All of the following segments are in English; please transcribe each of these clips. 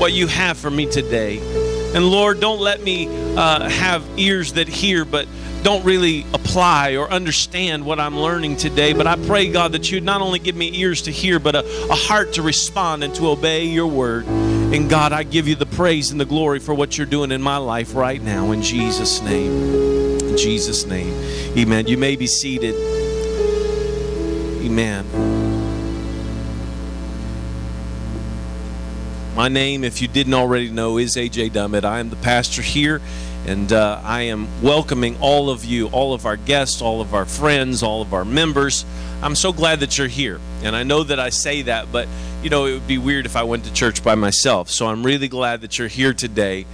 what you have for me today. And Lord, don't let me uh, have ears that hear, but don't really apply or understand what I'm learning today. But I pray, God, that you'd not only give me ears to hear, but a, a heart to respond and to obey your word. And God, I give you the praise and the glory for what you're doing in my life right now. In Jesus' name. In Jesus' name. Amen. You may be seated. Amen. My name, if you didn't already know, is AJ Dummett. I am the pastor here, and uh, I am welcoming all of you, all of our guests, all of our friends, all of our members. I'm so glad that you're here. And I know that I say that, but you know, it would be weird if I went to church by myself. So I'm really glad that you're here today.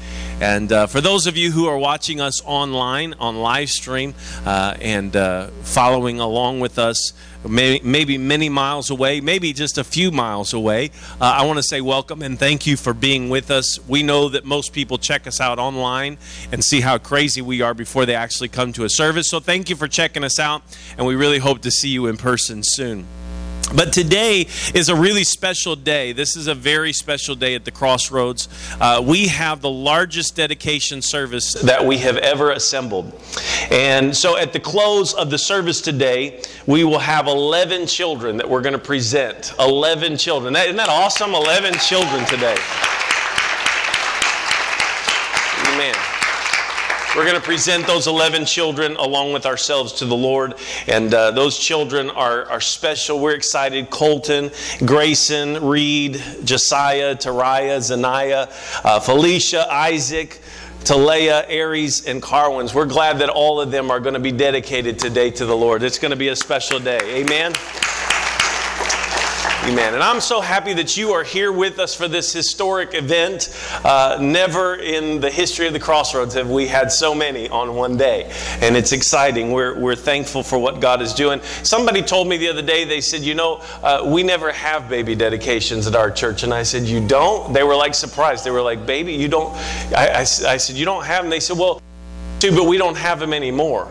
And uh, for those of you who are watching us online, on live stream, uh, and uh, following along with us, maybe many miles away, maybe just a few miles away, uh, I want to say welcome and thank you for being with us. We know that most people check us out online and see how crazy we are before they actually come to a service. So thank you for checking us out, and we really hope to see you in person soon. But today is a really special day. This is a very special day at the Crossroads. Uh, we have the largest dedication service that we have ever assembled. And so at the close of the service today, we will have 11 children that we're going to present. 11 children. Isn't that awesome? 11 children today. We're going to present those 11 children along with ourselves to the Lord. And uh, those children are, are special. We're excited. Colton, Grayson, Reed, Josiah, Tariah, Zanaya, uh, Felicia, Isaac, Talea, Aries, and Carwins. We're glad that all of them are going to be dedicated today to the Lord. It's going to be a special day. Amen. Amen. And I'm so happy that you are here with us for this historic event. Uh, never in the history of the Crossroads have we had so many on one day. And it's exciting. We're, we're thankful for what God is doing. Somebody told me the other day, they said, You know, uh, we never have baby dedications at our church. And I said, You don't? They were like surprised. They were like, Baby, you don't? I, I, I said, You don't have them? They said, Well, too, but we don't have them anymore.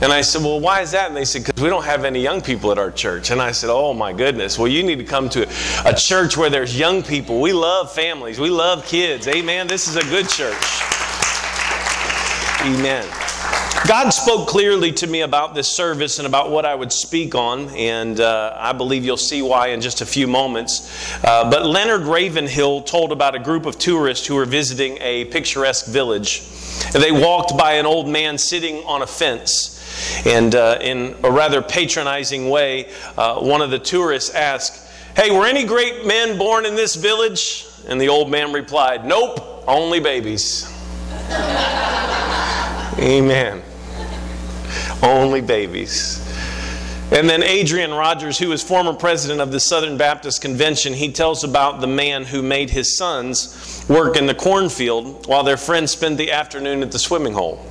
And I said, Well, why is that? And they said, Because we don't have any young people at our church. And I said, Oh my goodness. Well, you need to come to a church where there's young people. We love families, we love kids. Amen. This is a good church. Amen. God spoke clearly to me about this service and about what I would speak on, and uh, I believe you'll see why in just a few moments. Uh, but Leonard Ravenhill told about a group of tourists who were visiting a picturesque village. They walked by an old man sitting on a fence. And uh, in a rather patronizing way, uh, one of the tourists asked, Hey, were any great men born in this village? And the old man replied, Nope, only babies. Amen. Only babies. And then Adrian Rogers, who was former president of the Southern Baptist Convention, he tells about the man who made his sons work in the cornfield while their friends spent the afternoon at the swimming hole.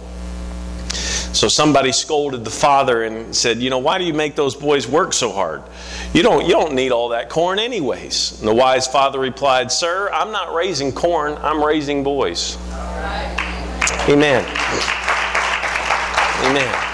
So somebody scolded the father and said, "You know, why do you make those boys work so hard? You don't you don't need all that corn anyways." And the wise father replied, "Sir, I'm not raising corn, I'm raising boys." Amen. Amen.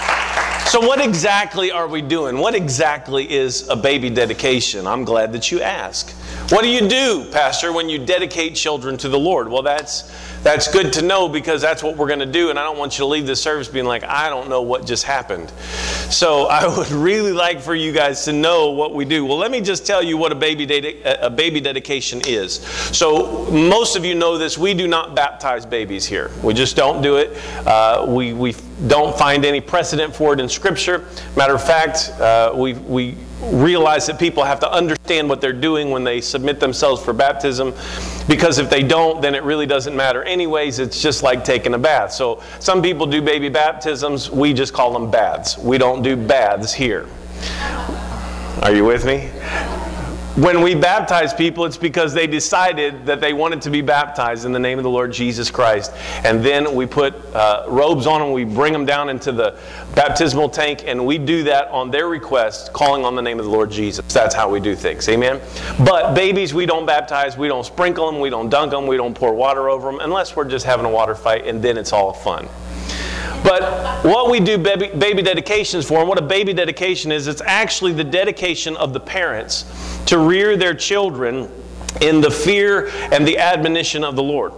So, what exactly are we doing? What exactly is a baby dedication? I'm glad that you ask. What do you do, Pastor, when you dedicate children to the Lord? Well, that's that's good to know because that's what we're going to do. And I don't want you to leave the service being like, I don't know what just happened. So I would really like for you guys to know what we do. Well, let me just tell you what a baby, a baby dedication is. So most of you know this. We do not baptize babies here. We just don't do it. Uh, we, we don't find any precedent for it in Scripture. Matter of fact, uh, we, we realize that people have to understand what they're doing when they submit themselves for baptism because if they don't then it really doesn't matter anyways. It's just like taking a bath. So some people do baby baptisms. We just call them baths. We don't do baths here. Are you with me when we baptize people, it's because they decided that they wanted to be baptized in the name of the Lord Jesus Christ. And then we put uh, robes on them, we bring them down into the baptismal tank, and we do that on their request, calling on the name of the Lord Jesus. That's how we do things. Amen? But babies, we don't baptize, we don't sprinkle them, we don't dunk them, we don't pour water over them, unless we're just having a water fight, and then it's all fun. But what we do baby, baby dedications for, and what a baby dedication is, it's actually the dedication of the parents to rear their children in the fear and the admonition of the Lord.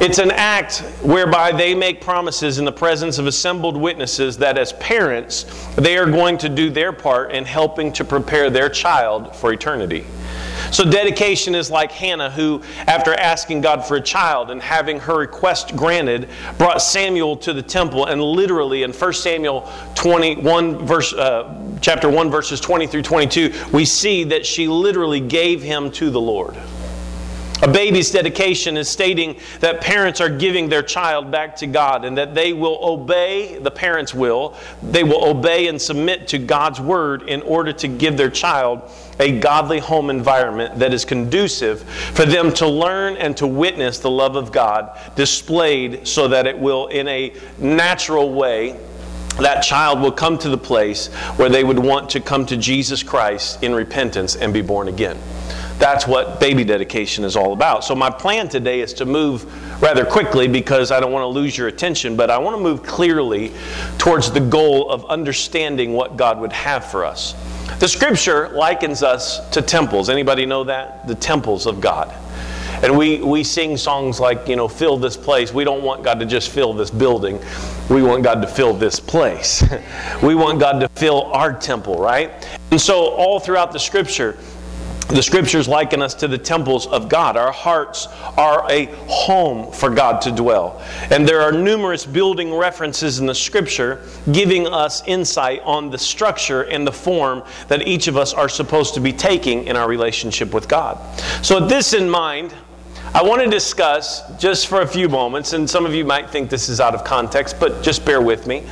It's an act whereby they make promises in the presence of assembled witnesses that as parents, they are going to do their part in helping to prepare their child for eternity. So, dedication is like Hannah, who, after asking God for a child and having her request granted, brought Samuel to the temple. And literally, in 1 Samuel 21, verse, uh, chapter 1, verses 20 through 22, we see that she literally gave him to the Lord. A baby's dedication is stating that parents are giving their child back to God and that they will obey, the parents will, they will obey and submit to God's word in order to give their child a godly home environment that is conducive for them to learn and to witness the love of God displayed so that it will, in a natural way, that child will come to the place where they would want to come to Jesus Christ in repentance and be born again. That's what baby dedication is all about. So, my plan today is to move rather quickly because I don't want to lose your attention, but I want to move clearly towards the goal of understanding what God would have for us. The scripture likens us to temples. Anybody know that? The temples of God. And we, we sing songs like, you know, fill this place. We don't want God to just fill this building. We want God to fill this place. we want God to fill our temple, right? And so, all throughout the scripture, the scriptures liken us to the temples of God. Our hearts are a home for God to dwell. And there are numerous building references in the scripture giving us insight on the structure and the form that each of us are supposed to be taking in our relationship with God. So, with this in mind, I want to discuss just for a few moments, and some of you might think this is out of context, but just bear with me.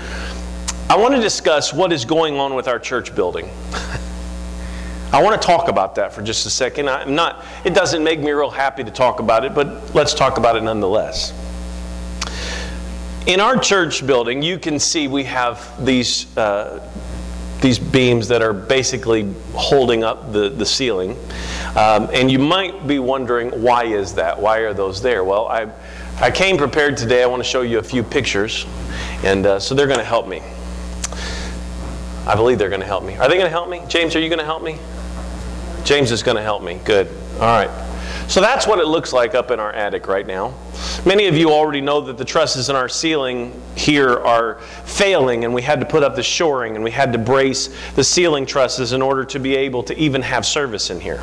I want to discuss what is going on with our church building. I want to talk about that for just a second. I'm not, it doesn't make me real happy to talk about it, but let's talk about it nonetheless. In our church building, you can see we have these, uh, these beams that are basically holding up the, the ceiling. Um, and you might be wondering, why is that? Why are those there? Well, I, I came prepared today. I want to show you a few pictures, and uh, so they're going to help me. I believe they're going to help me. Are they going to help me? James, are you going to help me? James is going to help me. Good. All right. So that's what it looks like up in our attic right now. Many of you already know that the trusses in our ceiling here are failing, and we had to put up the shoring and we had to brace the ceiling trusses in order to be able to even have service in here.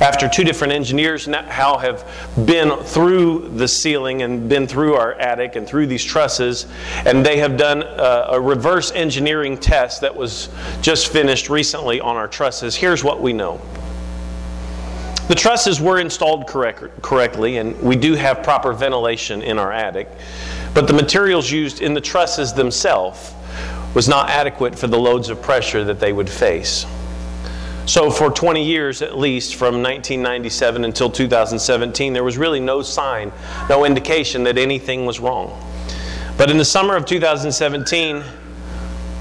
After two different engineers now have been through the ceiling and been through our attic and through these trusses, and they have done a, a reverse engineering test that was just finished recently on our trusses. Here's what we know. The trusses were installed correct, correctly, and we do have proper ventilation in our attic, but the materials used in the trusses themselves was not adequate for the loads of pressure that they would face. So, for 20 years at least, from 1997 until 2017, there was really no sign, no indication that anything was wrong. But in the summer of 2017,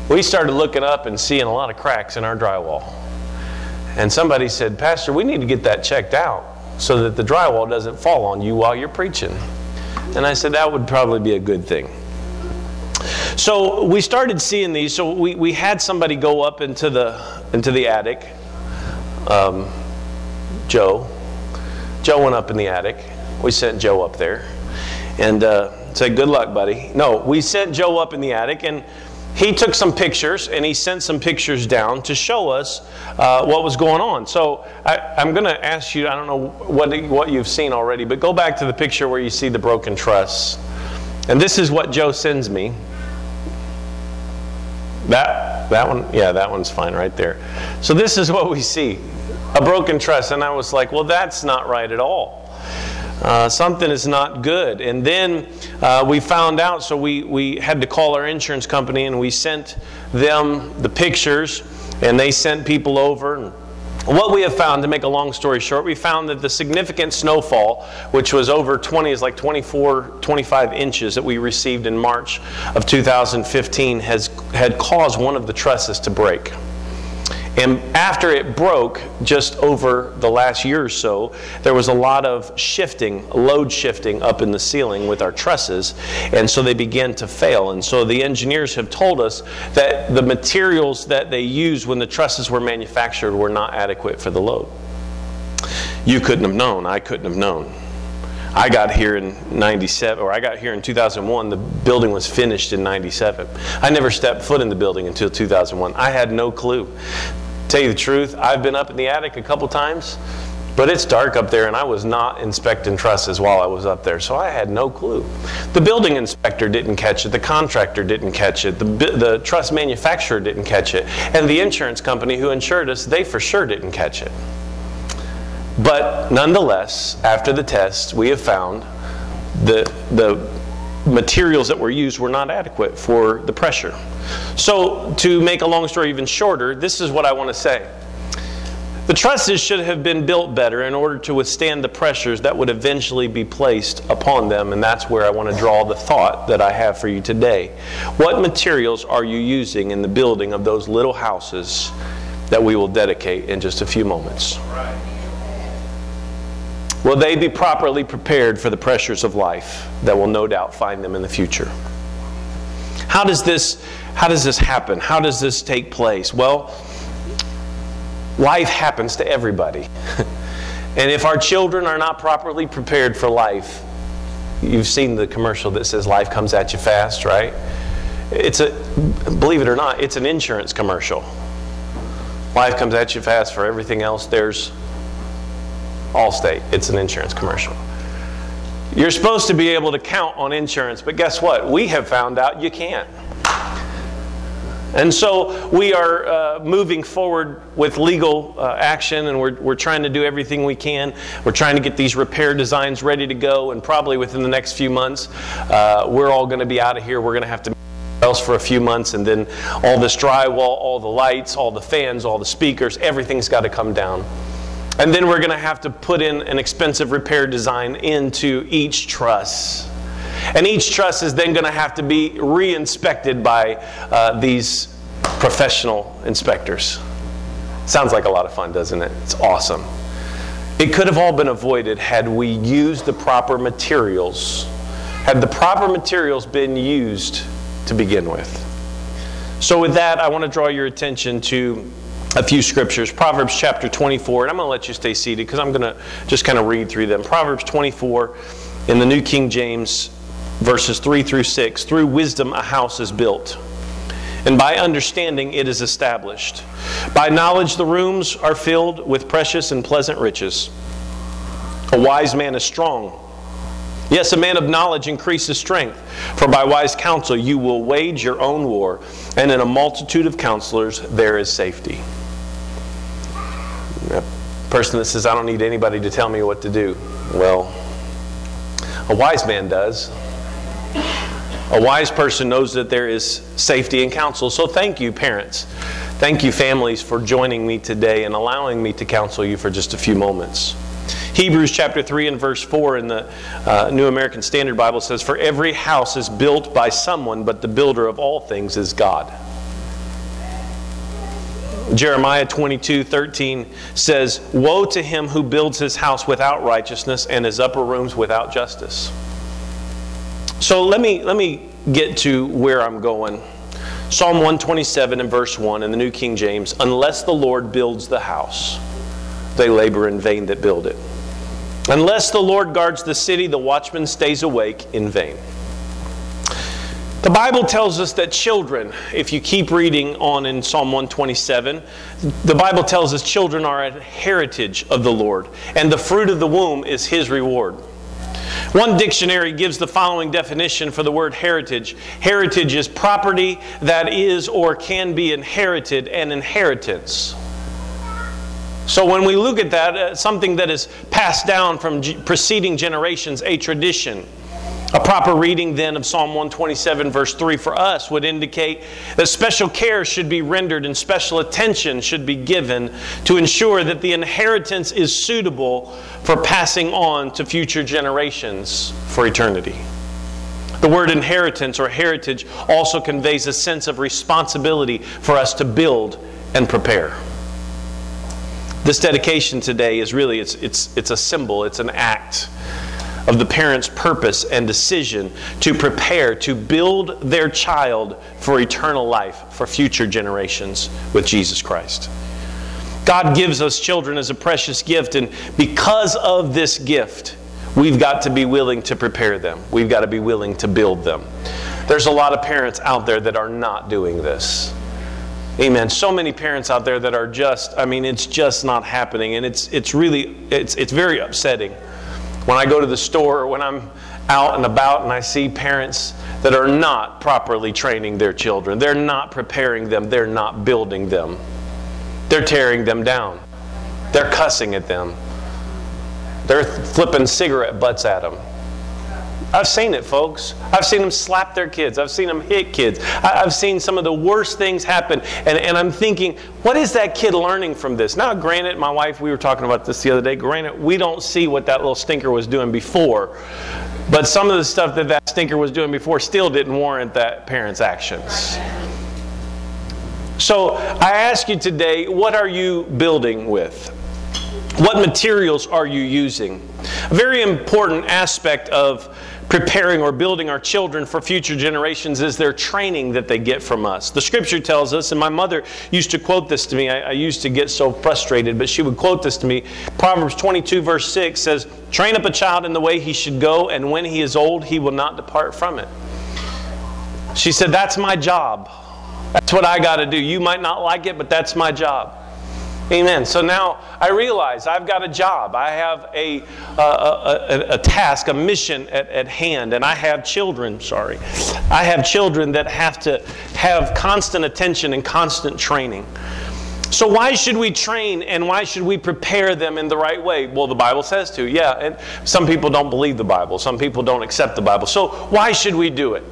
we started looking up and seeing a lot of cracks in our drywall. And somebody said, Pastor, we need to get that checked out so that the drywall doesn't fall on you while you're preaching. And I said, that would probably be a good thing. So we started seeing these. So we, we had somebody go up into the, into the attic um, Joe. Joe went up in the attic. We sent Joe up there and uh, said, Good luck, buddy. No, we sent Joe up in the attic and he took some pictures and he sent some pictures down to show us uh, what was going on. So I, am going to ask you, I don't know what, what you've seen already, but go back to the picture where you see the broken truss. And this is what Joe sends me. That, that one, yeah, that one's fine right there. So this is what we see a broken truss. And I was like, well, that's not right at all. Uh, something is not good. And then uh, we found out, so we, we had to call our insurance company and we sent them the pictures, and they sent people over. What we have found, to make a long story short, we found that the significant snowfall, which was over 20, is like 24, 25 inches that we received in March of 2015, has had caused one of the trusses to break. And after it broke, just over the last year or so, there was a lot of shifting, load shifting up in the ceiling with our trusses, and so they began to fail. And so the engineers have told us that the materials that they used when the trusses were manufactured were not adequate for the load. You couldn't have known. I couldn't have known. I got here in 97, or I got here in 2001. The building was finished in 97. I never stepped foot in the building until 2001. I had no clue. Tell you the truth, I've been up in the attic a couple times, but it's dark up there, and I was not inspecting trusses while I was up there, so I had no clue. The building inspector didn't catch it, the contractor didn't catch it, the, the truss manufacturer didn't catch it, and the insurance company who insured us, they for sure didn't catch it. But nonetheless, after the test, we have found the, the materials that were used were not adequate for the pressure. So, to make a long story even shorter, this is what I want to say. The trusses should have been built better in order to withstand the pressures that would eventually be placed upon them, and that's where I want to draw the thought that I have for you today. What materials are you using in the building of those little houses that we will dedicate in just a few moments? Will they be properly prepared for the pressures of life that will no doubt find them in the future? How does this, how does this happen? How does this take place? Well, life happens to everybody. and if our children are not properly prepared for life, you've seen the commercial that says life comes at you fast, right? It's a, believe it or not, it's an insurance commercial. Life comes at you fast for everything else. There's Allstate. It's an insurance commercial. You're supposed to be able to count on insurance, but guess what? We have found out you can't. And so we are uh, moving forward with legal uh, action, and we're, we're trying to do everything we can. We're trying to get these repair designs ready to go, and probably within the next few months, uh, we're all going to be out of here. We're going to have to else for a few months, and then all this drywall, all the lights, all the fans, all the speakers, everything's got to come down. And then we're going to have to put in an expensive repair design into each truss. And each truss is then going to have to be re inspected by uh, these professional inspectors. Sounds like a lot of fun, doesn't it? It's awesome. It could have all been avoided had we used the proper materials, had the proper materials been used to begin with. So, with that, I want to draw your attention to a few scriptures. Proverbs chapter 24, and I'm going to let you stay seated because I'm going to just kind of read through them. Proverbs 24 in the New King James, verses 3 through 6. Through wisdom a house is built, and by understanding it is established. By knowledge the rooms are filled with precious and pleasant riches. A wise man is strong. Yes, a man of knowledge increases strength, for by wise counsel you will wage your own war, and in a multitude of counselors there is safety. Person that says, I don't need anybody to tell me what to do. Well, a wise man does. A wise person knows that there is safety in counsel. So thank you, parents. Thank you, families, for joining me today and allowing me to counsel you for just a few moments. Hebrews chapter 3 and verse 4 in the uh, New American Standard Bible says, For every house is built by someone, but the builder of all things is God. Jeremiah 22 13 says, Woe to him who builds his house without righteousness and his upper rooms without justice. So let me, let me get to where I'm going. Psalm 127 and verse 1 in the New King James Unless the Lord builds the house, they labor in vain that build it. Unless the Lord guards the city, the watchman stays awake in vain. The Bible tells us that children, if you keep reading on in Psalm 127, the Bible tells us children are a heritage of the Lord, and the fruit of the womb is his reward. One dictionary gives the following definition for the word heritage heritage is property that is or can be inherited, and inheritance. So when we look at that, uh, something that is passed down from g- preceding generations, a tradition. A proper reading then of Psalm 127, verse 3 for us would indicate that special care should be rendered and special attention should be given to ensure that the inheritance is suitable for passing on to future generations for eternity. The word inheritance or heritage also conveys a sense of responsibility for us to build and prepare. This dedication today is really it's, it's, it's a symbol, it's an act of the parent's purpose and decision to prepare to build their child for eternal life for future generations with Jesus Christ. God gives us children as a precious gift, and because of this gift, we've got to be willing to prepare them. We've got to be willing to build them. There's a lot of parents out there that are not doing this. Amen. So many parents out there that are just, I mean, it's just not happening. And it's, it's really, it's, it's very upsetting. When I go to the store, or when I'm out and about and I see parents that are not properly training their children, they're not preparing them, they're not building them, they're tearing them down, they're cussing at them, they're flipping cigarette butts at them. I've seen it, folks. I've seen them slap their kids. I've seen them hit kids. I've seen some of the worst things happen. And, and I'm thinking, what is that kid learning from this? Now, granted, my wife, we were talking about this the other day. Granted, we don't see what that little stinker was doing before. But some of the stuff that that stinker was doing before still didn't warrant that parent's actions. So I ask you today, what are you building with? What materials are you using? A very important aspect of preparing or building our children for future generations is their training that they get from us. The scripture tells us, and my mother used to quote this to me. I, I, used to get so frustrated, but she would quote this to me. Proverbs 22, verse 6 says, Train up a child in the way he should go, and when he is old, he will not depart from it. She said, That's my job. That's what I got to do. You might not like it, but that's my job. Amen. So now I realize I've got a job. I have a, a, a, a, task, a mission at, at hand, and I have children, sorry. I have children that have to have constant attention and constant training. So, why should we train and why should we prepare them in the right way? Well, the Bible says to, yeah. And some people don't believe the Bible, some people don't accept the Bible. So, why should we do it?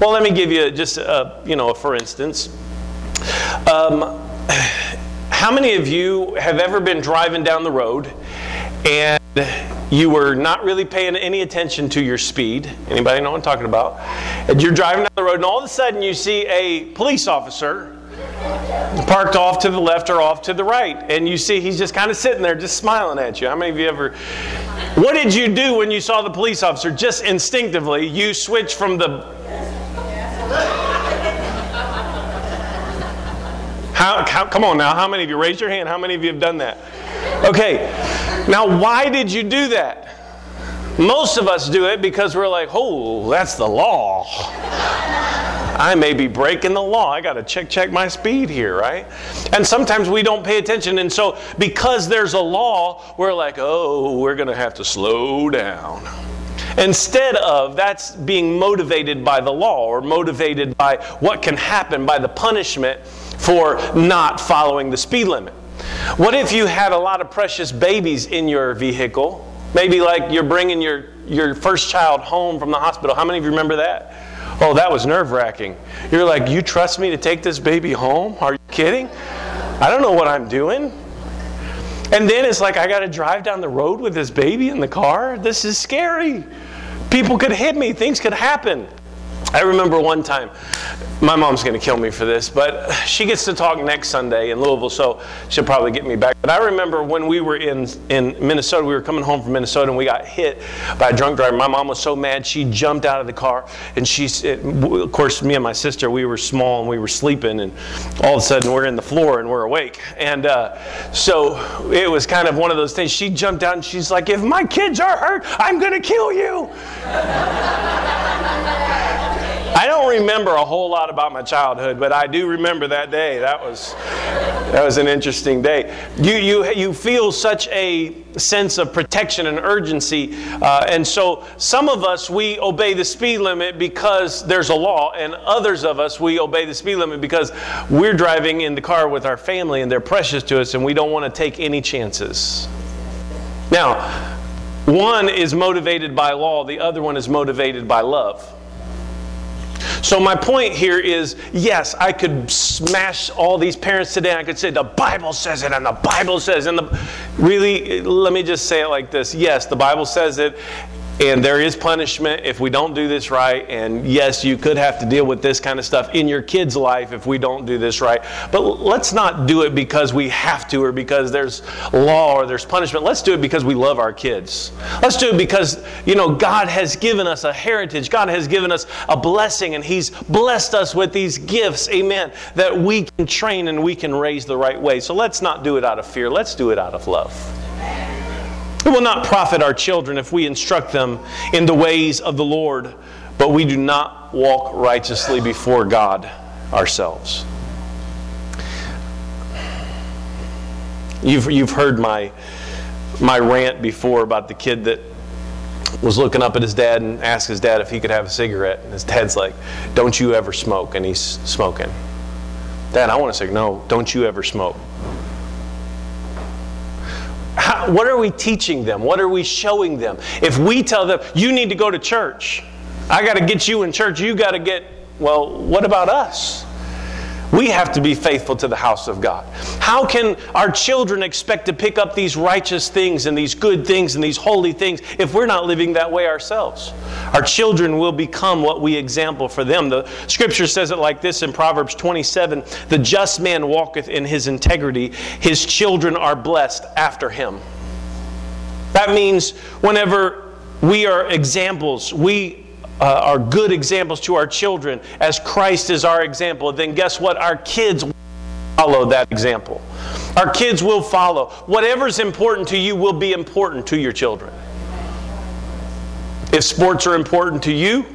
Well, let me give you just a, you know, for instance. Um, how many of you have ever been driving down the road and you were not really paying any attention to your speed? Anybody know what I'm talking about? And you're driving down the road and all of a sudden you see a police officer parked off to the left or off to the right and you see he's just kind of sitting there just smiling at you. How many of you ever What did you do when you saw the police officer? Just instinctively you switch from the How, how, come on now, how many of you raised your hand? How many of you have done that? Okay, now why did you do that? Most of us do it because we're like, oh, that's the law. I may be breaking the law. I got to check check my speed here, right? And sometimes we don't pay attention and so because there's a law, we're like, "Oh, we're going to have to slow down." Instead of that's being motivated by the law or motivated by what can happen by the punishment for not following the speed limit. What if you had a lot of precious babies in your vehicle? Maybe like you're bringing your, your first child home from the hospital. How many of you remember that? Oh, that was nerve wracking. You're like, You trust me to take this baby home? Are you kidding? I don't know what I'm doing. And then it's like, I got to drive down the road with this baby in the car? This is scary. People could hit me, things could happen. I remember one time, my mom's going to kill me for this, but she gets to talk next Sunday in Louisville, so she'll probably get me back. But I remember when we were in, in Minnesota, we were coming home from Minnesota and we got hit by a drunk driver. My mom was so mad, she jumped out of the car. And she, of course, me and my sister, we were small and we were sleeping, and all of a sudden we're in the floor and we're awake. And uh, so it was kind of one of those things. She jumped out and she's like, If my kids are hurt, I'm going to kill you. I don't remember a whole lot about my childhood, but I do remember that day. That was that was an interesting day. You you you feel such a sense of protection and urgency, uh, and so some of us we obey the speed limit because there's a law, and others of us we obey the speed limit because we're driving in the car with our family and they're precious to us, and we don't want to take any chances. Now, one is motivated by law, the other one is motivated by love. So, my point here is yes, I could smash all these parents today. I could say the Bible says it, and the Bible says, and the really, let me just say it like this yes, the Bible says it. And there is punishment if we don't do this right. And yes, you could have to deal with this kind of stuff in your kid's life if we don't do this right. But let's not do it because we have to or because there's law or there's punishment. Let's do it because we love our kids. Let's do it because, you know, God has given us a heritage. God has given us a blessing and He's blessed us with these gifts, amen, that we can train and we can raise the right way. So let's not do it out of fear. Let's do it out of love. It will not profit our children if we instruct them in the ways of the Lord, but we do not walk righteously before God ourselves. You've, you've heard my, my rant before about the kid that was looking up at his dad and asked his dad if he could have a cigarette. And his dad's like, Don't you ever smoke? And he's smoking. Dad, I want to say, No, don't you ever smoke. How, what are we teaching them? What are we showing them? If we tell them, you need to go to church, I got to get you in church, you got to get, well, what about us? We have to be faithful to the house of God. How can our children expect to pick up these righteous things and these good things and these holy things if we're not living that way ourselves? Our children will become what we example for them. The scripture says it like this in Proverbs 27 The just man walketh in his integrity, his children are blessed after him. That means whenever we are examples, we uh, are good examples to our children as Christ is our example, then guess what? Our kids follow that example. Our kids will follow. Whatever's important to you will be important to your children. If sports are important to you,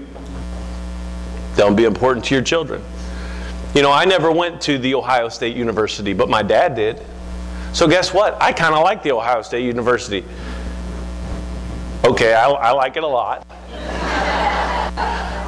they'll be important to your children. You know, I never went to the Ohio State University, but my dad did. So guess what? I kind of like the Ohio State University. Okay, I, I like it a lot.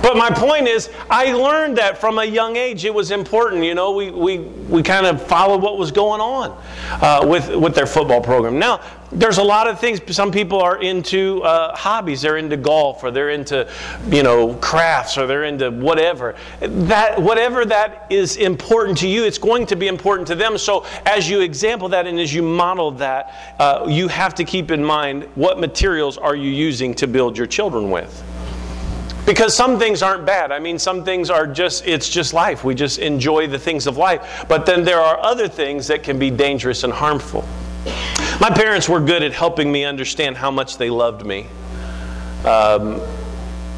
But my point is, I learned that from a young age. It was important. You know, we, we, we kind of followed what was going on uh, with, with their football program. Now, there's a lot of things. Some people are into uh, hobbies. They're into golf, or they're into, you know, crafts, or they're into whatever. That whatever that is important to you, it's going to be important to them. So as you example that and as you model that, uh, you have to keep in mind what materials are you using to build your children with. Because some things aren't bad. I mean, some things are just, it's just life. We just enjoy the things of life. But then there are other things that can be dangerous and harmful. My parents were good at helping me understand how much they loved me. Um,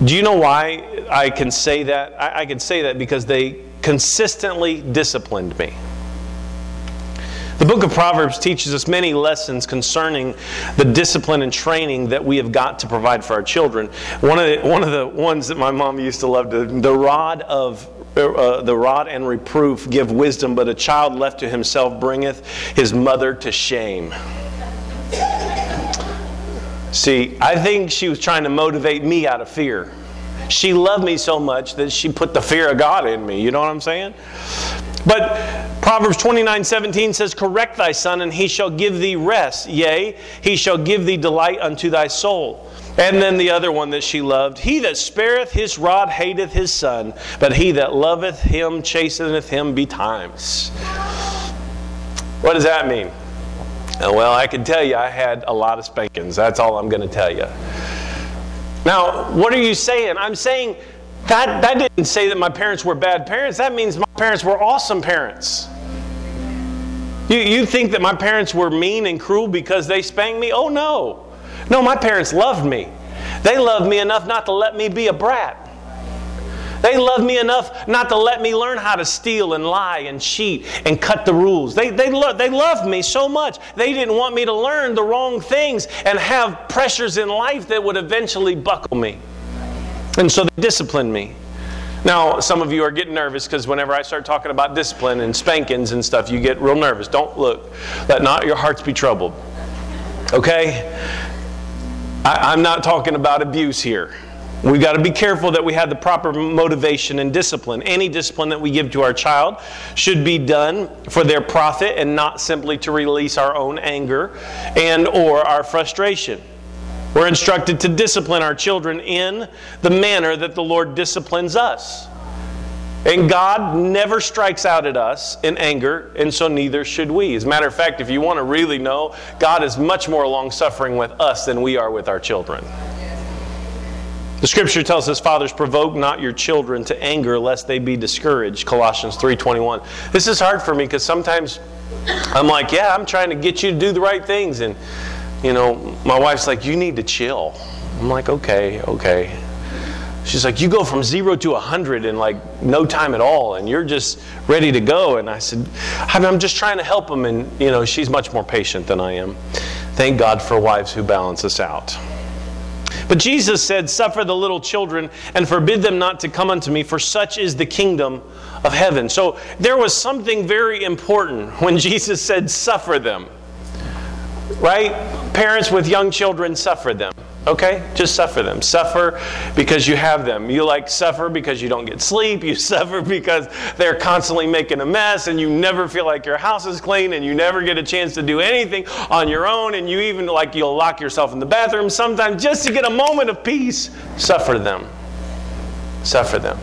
do you know why I can say that? I, I can say that because they consistently disciplined me. The book of Proverbs teaches us many lessons concerning the discipline and training that we have got to provide for our children. One of the, one of the ones that my mom used to love, to, the rod of uh, the rod and reproof give wisdom, but a child left to himself bringeth his mother to shame. See, I think she was trying to motivate me out of fear. She loved me so much that she put the fear of God in me. You know what I'm saying? But Proverbs 29 17 says, Correct thy son, and he shall give thee rest. Yea, he shall give thee delight unto thy soul. And then the other one that she loved He that spareth his rod hateth his son, but he that loveth him chasteneth him betimes. What does that mean? Uh, well, I can tell you I had a lot of spankings. That's all I'm going to tell you. Now, what are you saying? I'm saying that, that didn't say that my parents were bad parents. That means my parents were awesome parents. You, you think that my parents were mean and cruel because they spanked me? Oh, no. No, my parents loved me. They loved me enough not to let me be a brat. They loved me enough not to let me learn how to steal and lie and cheat and cut the rules. They, they, lo- they loved me so much. They didn't want me to learn the wrong things and have pressures in life that would eventually buckle me. And so they disciplined me. Now, some of you are getting nervous because whenever I start talking about discipline and spankings and stuff, you get real nervous. Don't look. Let not your hearts be troubled. Okay? I, am not talking about abuse here. We've got to be careful that we have the proper motivation and discipline. Any discipline that we give to our child should be done for their profit and not simply to release our own anger and or our frustration. We're instructed to discipline our children in the manner that the Lord disciplines us. And God never strikes out at us in anger, and so neither should we. As a matter of fact, if you want to really know, God is much more long suffering with us than we are with our children. The scripture tells us, fathers, provoke not your children to anger lest they be discouraged. Colossians 3.21. This is hard for me because sometimes I'm like, yeah, I'm trying to get you to do the right things. And, you know, my wife's like, you need to chill. I'm like, okay, okay. She's like, you go from zero to a hundred in like no time at all, and you're just ready to go. And I said, I'm just trying to help them. And, you know, she's much more patient than I am. Thank God for wives who balance us out. But Jesus said, Suffer the little children and forbid them not to come unto me, for such is the kingdom of heaven. So there was something very important when Jesus said, Suffer them. Right? Parents with young children, suffer them. Okay? Just suffer them. Suffer because you have them. You like suffer because you don't get sleep. You suffer because they're constantly making a mess and you never feel like your house is clean and you never get a chance to do anything on your own and you even like you'll lock yourself in the bathroom sometimes just to get a moment of peace. Suffer them. Suffer them.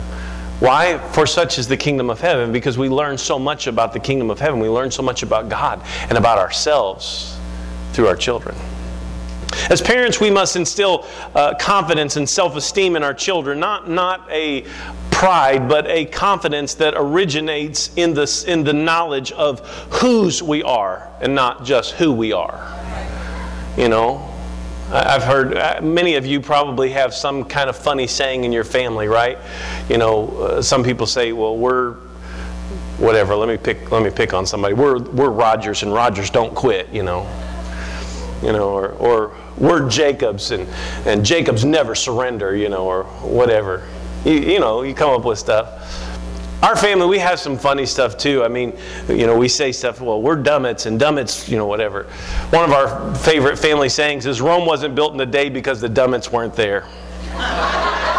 Why? For such is the kingdom of heaven, because we learn so much about the kingdom of heaven. We learn so much about God and about ourselves through our children. As parents, we must instill uh, confidence and self esteem in our children, not, not a pride, but a confidence that originates in the, in the knowledge of whose we are and not just who we are. You know, I've heard uh, many of you probably have some kind of funny saying in your family, right? You know, uh, some people say, well, we're whatever, let me pick let me pick on somebody. We're we're Rogers and Rogers don't quit, you know. You know, or or we're Jacobs and, and Jacobs never surrender, you know, or whatever. You, you know, you come up with stuff. Our family, we have some funny stuff too. I mean, you know, we say stuff, well, we're Dummetts and Dummetts, you know, whatever. One of our favorite family sayings is Rome wasn't built in a day because the Dummetts weren't there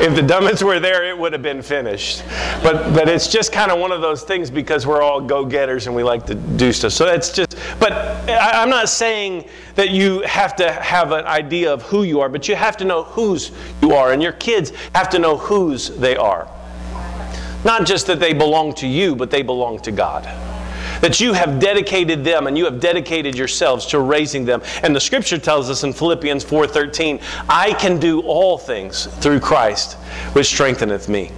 if the Dummetts were there, it would have been finished. But but it's just kind of one of those things because we're all go-getters and we like to do stuff. So that's just. But I, I'm not saying that you have to have an idea of who you are, but you have to know whose you are, and your kids have to know whose they are. Not just that they belong to you, but they belong to God that you have dedicated them and you have dedicated yourselves to raising them. And the scripture tells us in Philippians 4:13, I can do all things through Christ which strengtheneth me.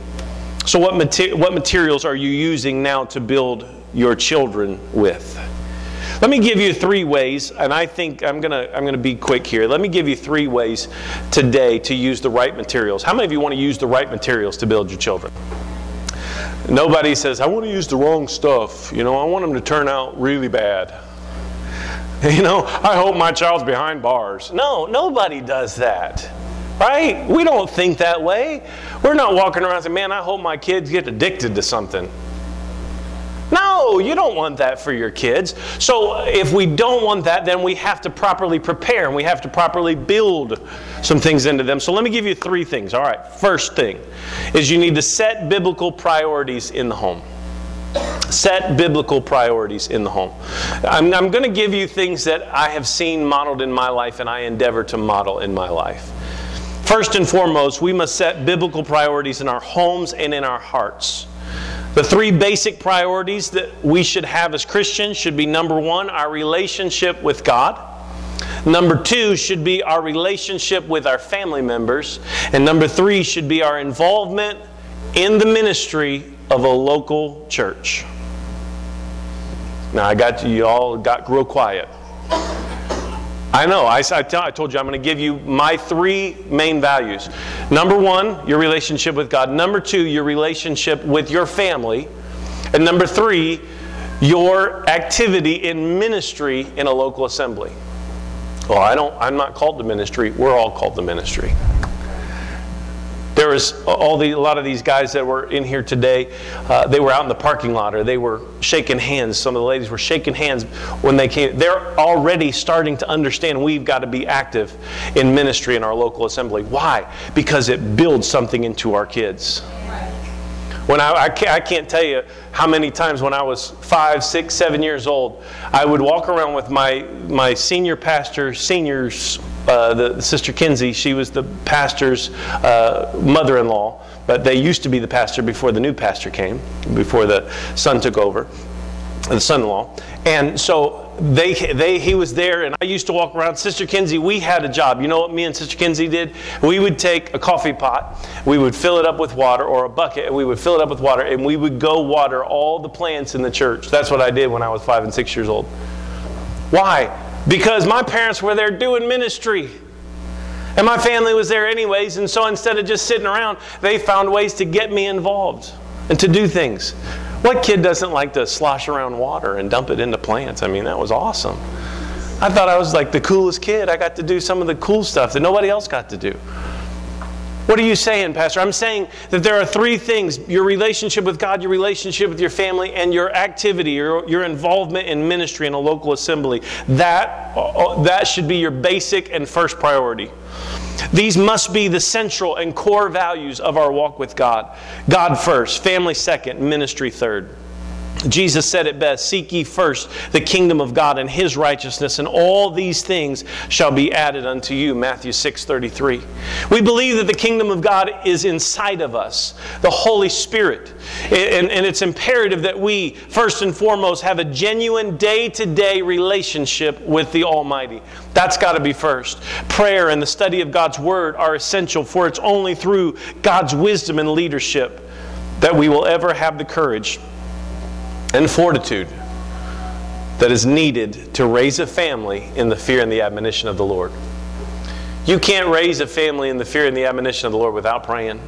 So what, mater- what materials are you using now to build your children with? Let me give you three ways, and I think I'm gonna I'm gonna be quick here. Let me give you three ways today to use the right materials. How many of you want to use the right materials to build your children? Nobody says, I want to use the wrong stuff. You know, I want them to turn out really bad. You know, I hope my child's behind bars. No, nobody does that. Right? We don't think that way. We're not walking around saying, man, I hope my kids get addicted to something. No, you don't want that for your kids. So if we don't want that, then we have to properly prepare and we have to properly build some things into them. So let me give you three things. All right, first thing is you need to set biblical priorities in the home. Set biblical priorities in the home. I'm, I'm going to give you things that I have seen modeled in my life and I endeavor to model in my life. First and foremost, we must set biblical priorities in our homes and in our hearts. The three basic priorities that we should have as Christians should be number one, our relationship with God. Number two should be our relationship with our family members. And number three should be our involvement in the ministry of a local church. Now, I got you, you all got real quiet. I know. I, I, tell, I told you I'm going to give you my three main values. Number one, your relationship with God. Number two, your relationship with your family. And number three, your activity in ministry in a local assembly. Well, I don't, I'm not called to ministry. We're all called to ministry. There was all the, a lot of these guys that were in here today. Uh, they were out in the parking lot, or they were shaking hands. Some of the ladies were shaking hands when they came. They're already starting to understand we've got to be active in ministry in our local assembly. Why? Because it builds something into our kids. When I, I, can't, I can't tell you how many times when I was five, six, seven years old, I would walk around with my, my senior pastor, seniors uh, the, Sister Kinsey, she was the pastor's uh, mother in law, but they used to be the pastor before the new pastor came, before the son took over, the son in law. And so they, they, he was there, and I used to walk around. Sister Kinsey, we had a job. You know what me and Sister Kinsey did? We would take a coffee pot, we would fill it up with water, or a bucket, and we would fill it up with water, and we would go water all the plants in the church. That's what I did when I was five and six years old. Why? Because my parents were there doing ministry. And my family was there anyways, and so instead of just sitting around, they found ways to get me involved and to do things. What kid doesn't like to slosh around water and dump it into plants? I mean, that was awesome. I thought I was like the coolest kid. I got to do some of the cool stuff that nobody else got to do. What are you saying, Pastor? I'm saying that there are three things your relationship with God, your relationship with your family, and your activity, your, your involvement in ministry in a local assembly. That, uh, that should be your basic and first priority. These must be the central and core values of our walk with God. God first, family second, ministry third. Jesus said it best Seek ye first the kingdom of God and his righteousness, and all these things shall be added unto you. Matthew 6 33. We believe that the kingdom of God is inside of us, the Holy Spirit. And, and it's imperative that we, first and foremost, have a genuine day to day relationship with the Almighty. That's got to be first. Prayer and the study of God's Word are essential, for it's only through God's wisdom and leadership that we will ever have the courage and fortitude that is needed to raise a family in the fear and the admonition of the Lord. You can't raise a family in the fear and the admonition of the Lord without praying.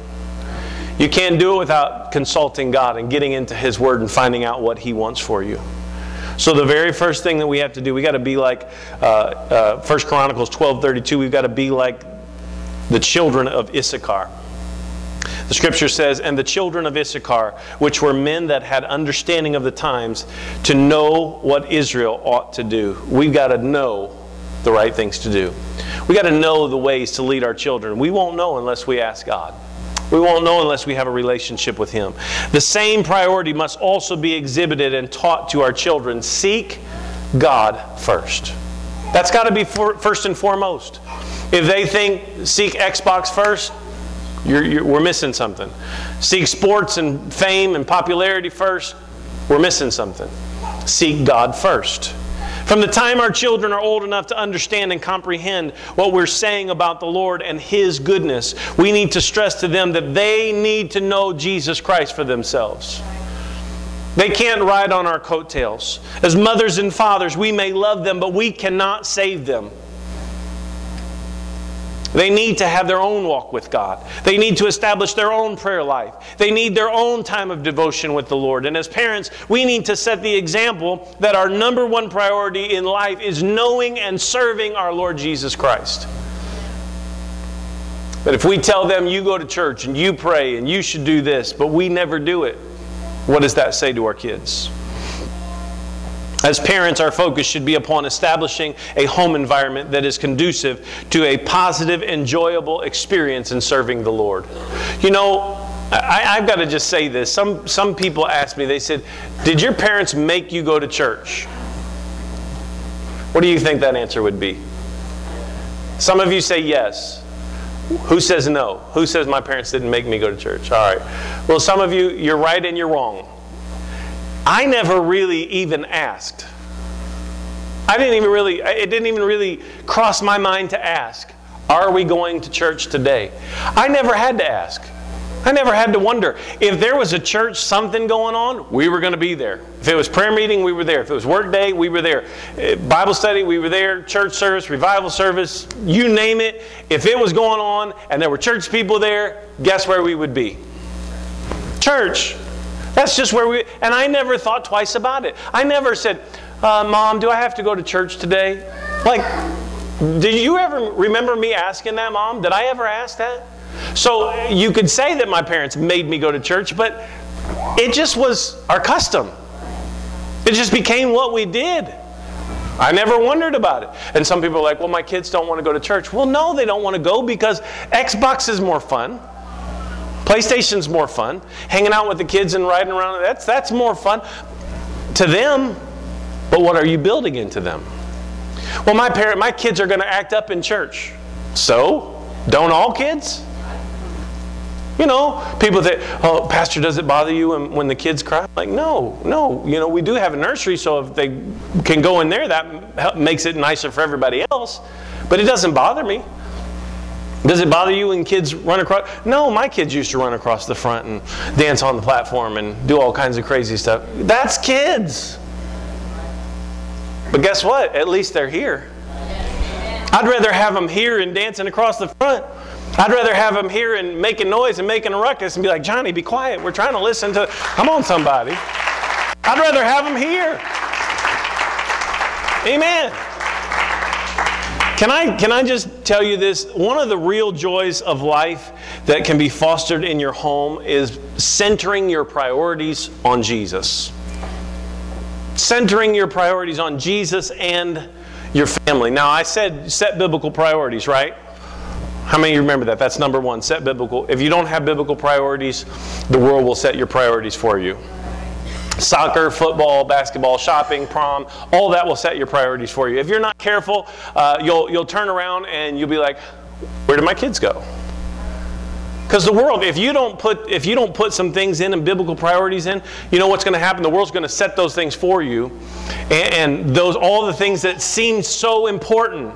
You can't do it without consulting God and getting into His Word and finding out what He wants for you. So the very first thing that we have to do, we got to be like uh, uh, 1 Chronicles 12:32. We've got to be like the children of Issachar. The scripture says, And the children of Issachar, which were men that had understanding of the times, to know what Israel ought to do. We've got to know the right things to do. We've got to know the ways to lead our children. We won't know unless we ask God. We won't know unless we have a relationship with Him. The same priority must also be exhibited and taught to our children. Seek God first. That's got to be for, first and foremost. If they think seek Xbox first, you're, you're, we're missing something. Seek sports and fame and popularity first. We're missing something. Seek God first. From the time our children are old enough to understand and comprehend what we're saying about the Lord and His goodness, we need to stress to them that they need to know Jesus Christ for themselves. They can't ride on our coattails. As mothers and fathers, we may love them, but we cannot save them. They need to have their own walk with God. They need to establish their own prayer life. They need their own time of devotion with the Lord. And as parents, we need to set the example that our number one priority in life is knowing and serving our Lord Jesus Christ. But if we tell them, you go to church and you pray and you should do this, but we never do it, what does that say to our kids? As parents, our focus should be upon establishing a home environment that is conducive to a positive, enjoyable experience in serving the Lord. You know, I, have got to just say this. Some, some people ask me, they said, Did your parents make you go to church? What do you think that answer would be? Some of you say yes. Who says no? Who says my parents didn't make me go to church? All right. Well, some of you, you're right and you're wrong. I never really even asked. I didn't even really, it didn't even really cross my mind to ask, Are we going to church today? I never had to ask. I never had to wonder. If there was a church, something going on, we were going to be there. If it was prayer meeting, we were there. If it was work day, we were there. Eh, Bible study, we were there. Church service, revival service, you name it. If it was going on and there were church people there, guess where we would be? Church. That's just where we, and I never thought twice about it. I never said, uh, Mom, do I have to go to church today? Like, did you ever remember me asking that, Mom? Did I ever ask that? So you could say that my parents made me go to church, but it just was our custom. It just became what we did. I never wondered about it. And some people are like, well, my kids don't want to go to church. Well, no, they don't want to go because Xbox is more fun. PlayStation's more fun. Hanging out with the kids and riding around, that's, that's more fun to them. But what are you building into them? Well, my parent, my kids are going to act up in church. So, don't all kids? You know, people that, "Oh, pastor, does it bother you when, when the kids cry?" I'm like, no, no. You know, we do have a nursery, so if they can go in there, that makes it nicer for everybody else. But it doesn't bother me. Does it bother you when kids run across? No, my kids used to run across the front and dance on the platform and do all kinds of crazy stuff. That's kids. But guess what? At least they're here. I'd rather have them here and dancing across the front. I'd rather have them here and making noise and making a ruckus and be like, Johnny, be quiet. We're trying to listen to. Come on, somebody. I'd rather have them here. Amen. Can I, can I just tell you this? One of the real joys of life that can be fostered in your home is centering your priorities on Jesus. Centering your priorities on Jesus and your family. Now, I said set biblical priorities, right? How many of you remember that? That's number one. Set biblical. If you don't have biblical priorities, the world will set your priorities for you. Soccer, football, basketball, shopping, prom, all that will set your priorities for you. If you're not careful, uh, you'll, you'll turn around and you'll be like, where did my kids go? Because the world, if you don't put if you don't put some things in and biblical priorities in, you know what's going to happen. The world's going to set those things for you, and, and those all the things that seem so important.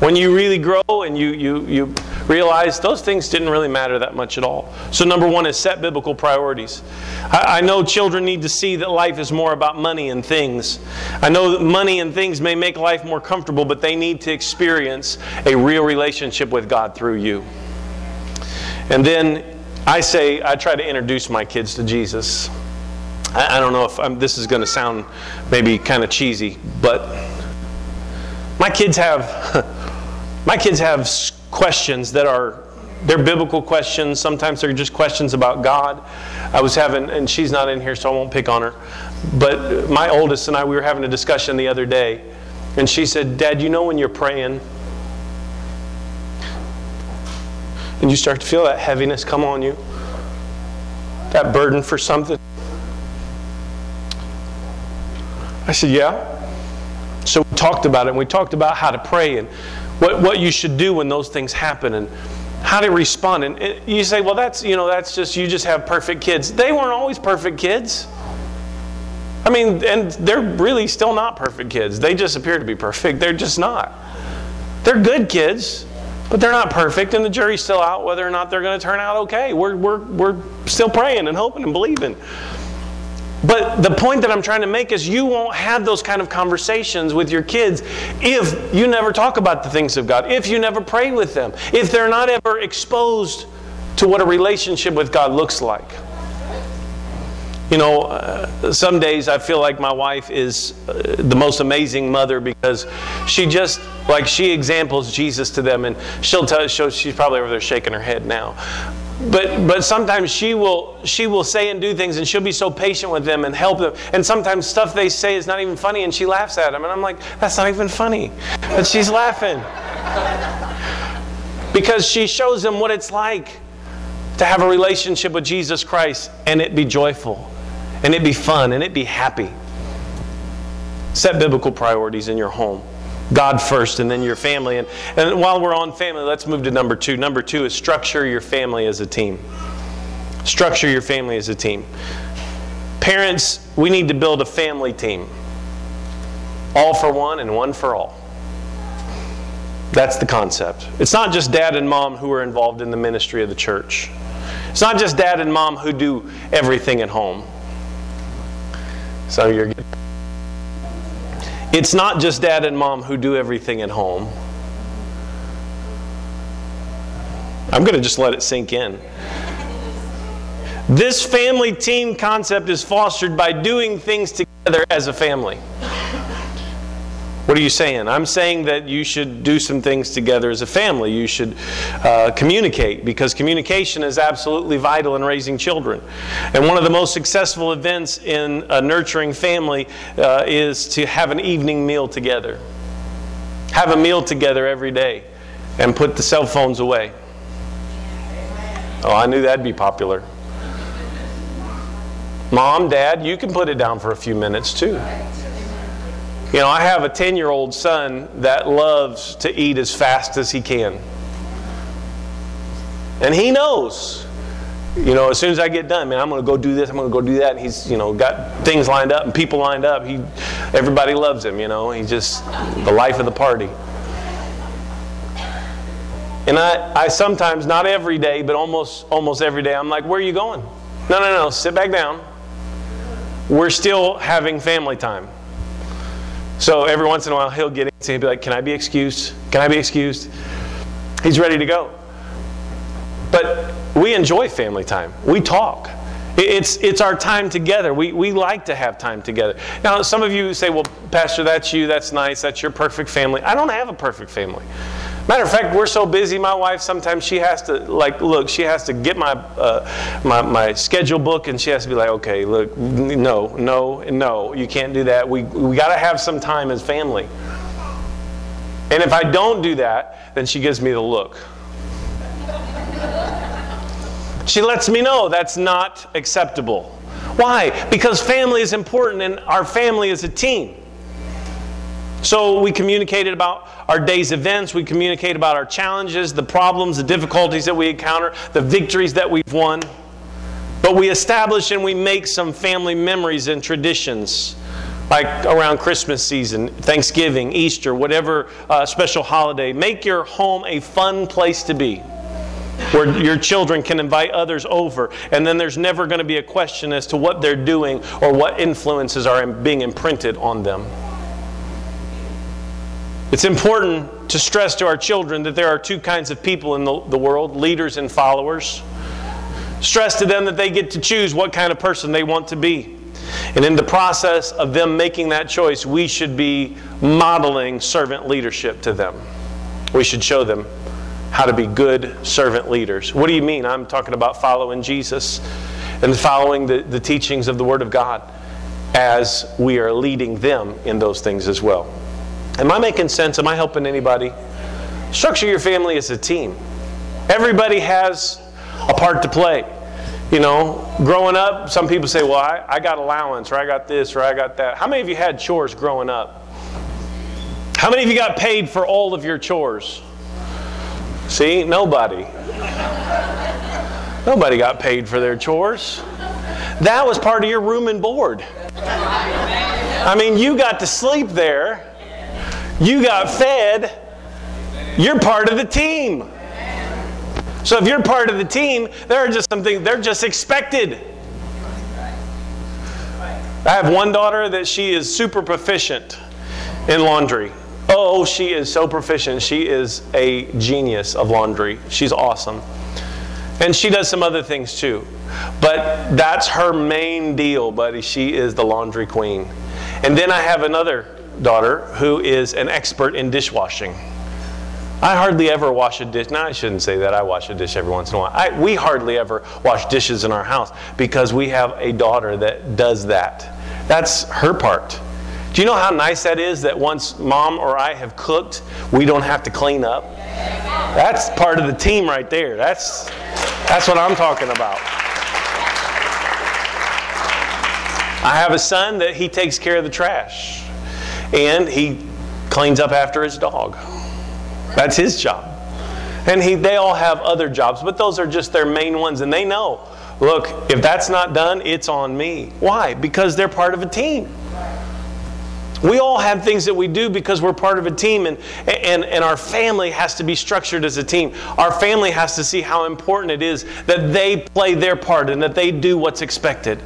When you really grow and you you you realize those things didn't really matter that much at all. So number one is set biblical priorities. I, I know children need to see that life is more about money and things. I know that money and things may make life more comfortable, but they need to experience a real relationship with God through you. And then I say, I try to introduce my kids to Jesus. I, I don't know if I'm, this is going to sound maybe kind of cheesy, but my kids have my kids have questions that are they're biblical questions. Sometimes they're just questions about God. I was having, and she's not in here, so I won't pick on her. But my oldest and I, we were having a discussion the other day, and she said, "Dad, you know when you're praying." and you start to feel that heaviness come on you, that burden for something. I said, Yeah. So we talked about it, and we talked about how to pray and what, what you should do when those things happen and how to respond. And you say, Well, that's, you know, that's just, you just have perfect kids. They weren't always perfect kids. I mean, and they're really still not perfect kids. They just appear to be perfect. They're just not. They're good kids. But they're not perfect, and the jury's still out whether or not they're going to turn out okay. We're, we're, we're still praying and hoping and believing. But the point that I'm trying to make is you won't have those kind of conversations with your kids if you never talk about the things of God, if you never pray with them, if they're not ever exposed to what a relationship with God looks like. You know, uh, some days I feel like my wife is uh, the most amazing mother because she just, like, she examples Jesus to them, and she'll tell, she'll, she's probably over there shaking her head now. But, but sometimes she will, she will say and do things, and she'll be so patient with them and help them. And sometimes stuff they say is not even funny, and she laughs at them. And I'm like, that's not even funny. But she's laughing. Because she shows them what it's like to have a relationship with Jesus Christ and it be joyful and it be fun and it be happy. Set biblical priorities in your home. God first and then your family. And, and while we're on family, let's move to number two. Number two is structure your family as a team. Structure your family as a team. Parents, we need to build a family team. All for one and one for all. That's the concept. It's not just dad and mom who are involved in the ministry of the church. It's not just dad and mom who do everything at home. So you're. It's not just dad and mom who do everything at home. I'm going to just let it sink in. This family team concept is fostered by doing things together as a family. What are you saying? I'm saying that you should do some things together as a family. You should uh, communicate because communication is absolutely vital in raising children. And one of the most successful events in a nurturing family uh, is to have an evening meal together. Have a meal together every day and put the cell phones away. Oh, I knew that'd be popular. Mom, Dad, you can put it down for a few minutes too. You know, I have a 10 year old son that loves to eat as fast as he can. And he knows. You know, as soon as I get done, man, I'm going to go do this, I'm going to go do that. And he's, you know, got things lined up and people lined up. He, everybody loves him, you know. He's just the life of the party. And I, I sometimes, not every day, but almost, almost every day, I'm like, where are you going? No, no, no, sit back down. We're still having family time. So every once in a while, he'll get in and he'll be like, Can I be excused? Can I be excused? He's ready to go. But we enjoy family time. We talk. It's, it's our time together. We, we like to have time together. Now, some of you say, well, Pastor, that's you. That's nice. That's your perfect family. I don't have a perfect family. Matter of fact, we're so busy. My wife sometimes she has to like look. She has to get my uh, my, my schedule book, and she has to be like, okay, look, no, no, no, you can't do that. We we got to have some time as family. And if I don't do that, then she gives me the look. She lets me know that's not acceptable. Why? Because family is important and our family is a team. So we communicated about our day's events, we communicate about our challenges, the problems, the difficulties that we encounter, the victories that we've won. But we establish and we make some family memories and traditions, like around Christmas season, Thanksgiving, Easter, whatever uh, special holiday. Make your home a fun place to be where your children can invite others over, and then there's never going to be a question as to what they're doing or what influences are being imprinted on them. It's important to stress to our children that there are two kinds of people in the, the world leaders and followers. Stress to them that they get to choose what kind of person they want to be. And in the process of them making that choice, we should be modeling servant leadership to them. We should show them how to be good servant leaders. What do you mean? I'm talking about following Jesus and following the, the teachings of the Word of God as we are leading them in those things as well. Am I making sense? Am I helping anybody? Structure your family as a team. Everybody has a part to play. You know, growing up, some people say, well, I, I got allowance, or I got this, or I got that. How many of you had chores growing up? How many of you got paid for all of your chores? See, nobody. Nobody got paid for their chores. That was part of your room and board. I mean, you got to sleep there, you got fed, you're part of the team. So if you're part of the team, there are just something they're just expected. I have one daughter that she is super proficient in laundry. Oh, she is so proficient. She is a genius of laundry. She's awesome. And she does some other things too. But that's her main deal, buddy. She is the laundry queen. And then I have another daughter who is an expert in dishwashing. I hardly ever wash a dish. Now, I shouldn't say that. I wash a dish every once in a while. I, we hardly ever wash dishes in our house because we have a daughter that does that. That's her part. Do you know how nice that is that once mom or I have cooked, we don't have to clean up? That's part of the team right there. That's, that's what I'm talking about. I have a son that he takes care of the trash and he cleans up after his dog. That's his job. And he, they all have other jobs, but those are just their main ones, and they know look, if that's not done, it's on me. Why? Because they're part of a team. We all have things that we do because we're part of a team, and, and, and our family has to be structured as a team. Our family has to see how important it is that they play their part and that they do what's expected.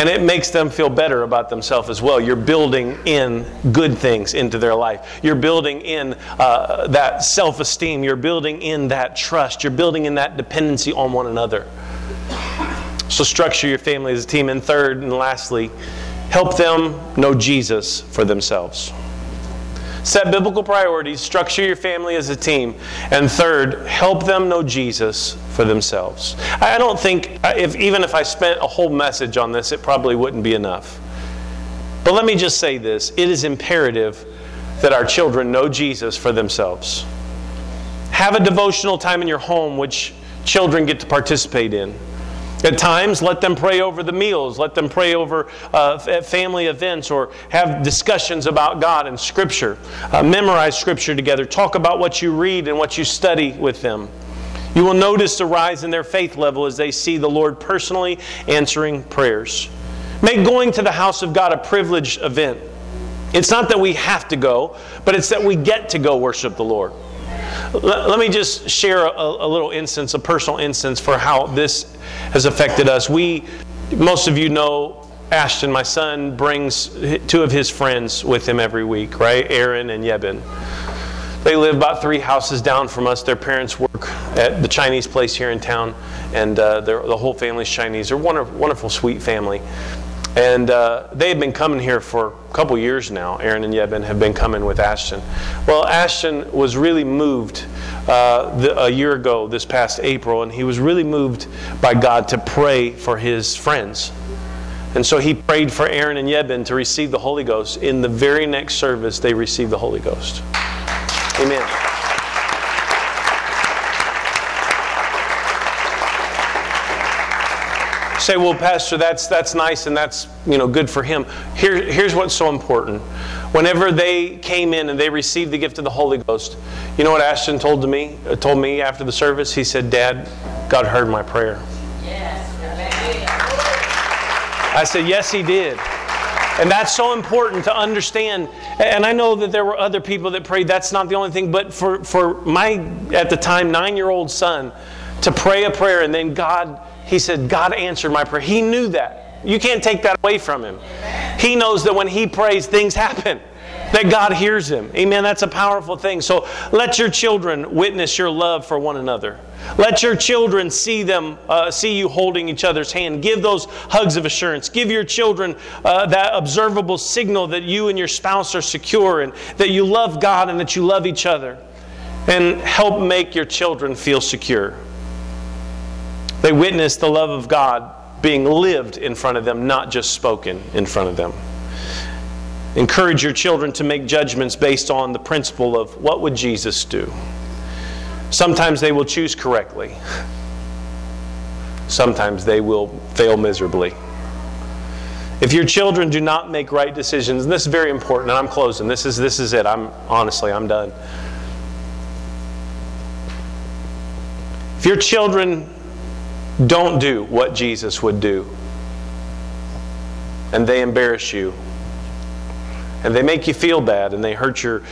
And it makes them feel better about themselves as well. You're building in good things into their life. You're building in uh, that self esteem. You're building in that trust. You're building in that dependency on one another. So, structure your family as a team. And third and lastly, Help them know Jesus for themselves. Set biblical priorities, structure your family as a team, and third, help them know Jesus for themselves. I don't think, uh, if, even if I spent a whole message on this, it probably wouldn't be enough. But let me just say this it is imperative that our children know Jesus for themselves. Have a devotional time in your home which children get to participate in. At times, let them pray over the meals, let them pray over uh, family events, or have discussions about God and Scripture. Uh, memorize Scripture together. Talk about what you read and what you study with them. You will notice a rise in their faith level as they see the Lord personally answering prayers. Make going to the house of God a privileged event. It's not that we have to go, but it's that we get to go worship the Lord. Let, me just share a, a little instance, a personal instance for how this has affected us. We, most of you know, Ashton, my son, brings two of his friends with him every week, right? Aaron and Yebin. They live about three houses down from us. Their parents work at the Chinese place here in town, and uh, the whole family's Chinese. They're a wonderful, wonderful, sweet family. And uh, they have been coming here for a couple years now. Aaron and Yebin have been coming with Ashton. Well, Ashton was really moved uh, the, a year ago, this past April, and he was really moved by God to pray for his friends. And so he prayed for Aaron and Yebin to receive the Holy Ghost. In the very next service, they received the Holy Ghost. Amen. Say, well, Pastor, that's, that's nice and that's you know, good for him. Here, here's what's so important. Whenever they came in and they received the gift of the Holy Ghost, you know what Ashton told to me, uh, told me after the service? He said, Dad, God heard my prayer. Yes. I said, Yes, He did. And that's so important to understand. And I know that there were other people that prayed. That's not the only thing. But for, for my, at the time, nine year old son to pray a prayer and then God he said, God answered my prayer. He knew that. You can't take that away from him. He knows that when he prays, things happen, that God hears him. Amen. That's a powerful thing. So let your children witness your love for one another. Let your children see them, uh, see you holding each other's hand. Give those hugs of assurance. Give your children uh, that observable signal that you and your spouse are secure and that you love God and that you love each other. And help make your children feel secure. They witness the love of God being lived in front of them, not just spoken in front of them. Encourage your children to make judgments based on the principle of what would Jesus do? Sometimes they will choose correctly. Sometimes they will fail miserably. If your children do not make right decisions, and this is very important, and I'm closing. This is this is it. I'm honestly, I'm done. If your children don't do what Jesus would do. And they embarrass you. And they make you feel bad and they hurt your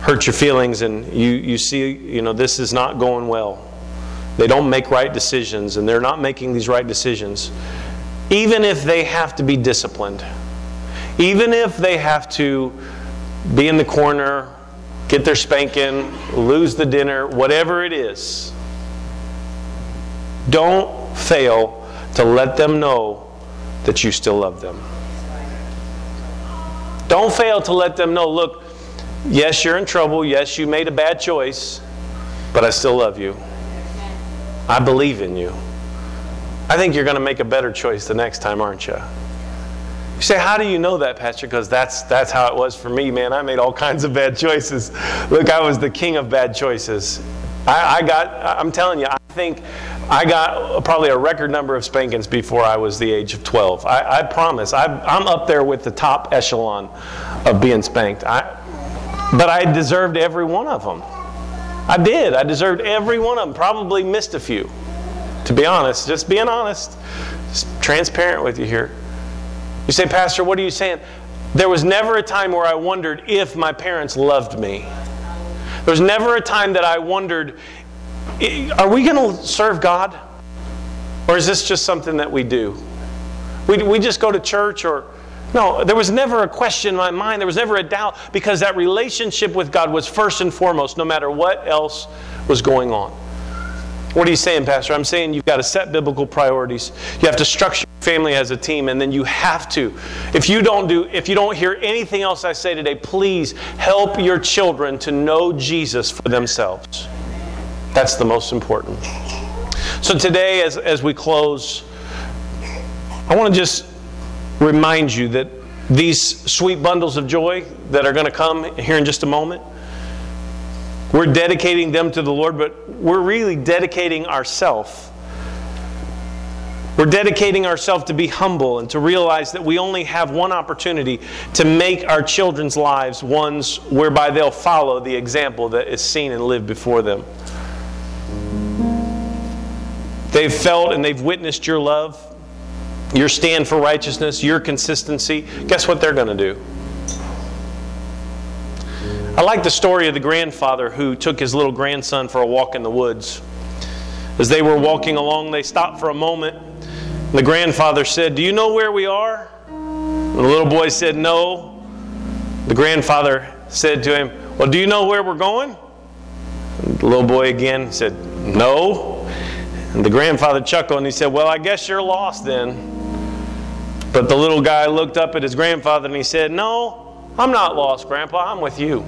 hurt your feelings and you, you see, you know, this is not going well. They don't make right decisions and they're not making these right decisions. Even if they have to be disciplined. Even if they have to be in the corner, get their spanking, lose the dinner, whatever it is. Don't fail to let them know that you still love them. Don't fail to let them know look, yes, you're in trouble. Yes, you made a bad choice, but I still love you. I believe in you. I think you're going to make a better choice the next time, aren't you? You say, how do you know that, Pastor? Because that's that's how it was for me, man. I made all kinds of bad choices. Look, I was the king of bad choices. I, I got. I'm telling you, I think I got probably a record number of spankings before I was the age of 12. I, I promise. I, am up there with the top echelon of being spanked. I, but I deserved every one of them. I did. I deserved every one of them. Probably missed a few. To be honest, just being honest, just transparent with you here. You say, Pastor, what are you saying? There was never a time where I wondered if my parents loved me. There was never a time that I wondered are we going to serve God? Or is this just something that we do? We, we just go to church or. No, there was never a question in my mind. There was never a doubt because that relationship with God was first and foremost, no matter what else was going on. What are you saying, Pastor? I'm saying you've got to set biblical priorities. You have to structure your family as a team, and then you have to. If you don't do, if you don't hear anything else I say today, please help your children to know Jesus for themselves. That's the most important. So today, as, as we close, I want to just remind you that these sweet bundles of joy that are going to come here in just a moment, we're dedicating them to the Lord, but we're really dedicating ourselves. We're dedicating ourselves to be humble and to realize that we only have one opportunity to make our children's lives ones whereby they'll follow the example that is seen and lived before them. They've felt and they've witnessed your love, your stand for righteousness, your consistency, guess what they're going to do? I like the story of the grandfather who took his little grandson for a walk in the woods. As they were walking along, they stopped for a moment. The grandfather said, Do you know where we are? And the little boy said, No. The grandfather said to him, Well, do you know where we're going? And the little boy again said, No. And the grandfather chuckled and he said, Well, I guess you're lost then. But the little guy looked up at his grandfather and he said, No, I'm not lost, Grandpa. I'm with you.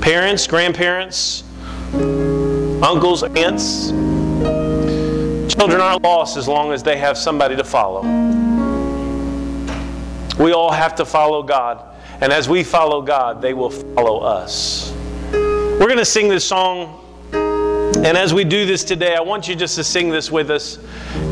Parents, grandparents, uncles, aunts, children aren't lost as long as they have somebody to follow. We all have to follow God. And as we follow God, they will follow us. We're going to sing this song. And as we do this today, I want you just to sing this with us.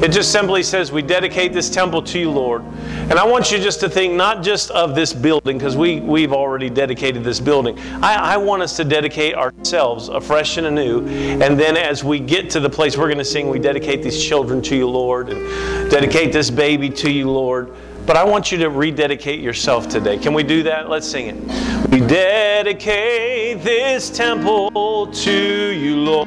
It just simply says, We dedicate this temple to you, Lord. And I want you just to think not just of this building, because we, we've already dedicated this building. I, I want us to dedicate ourselves afresh and anew. And then as we get to the place we're going to sing, we dedicate these children to you, Lord, and dedicate this baby to you, Lord. But I want you to rededicate yourself today. Can we do that? Let's sing it. We dedicate this temple to you, Lord.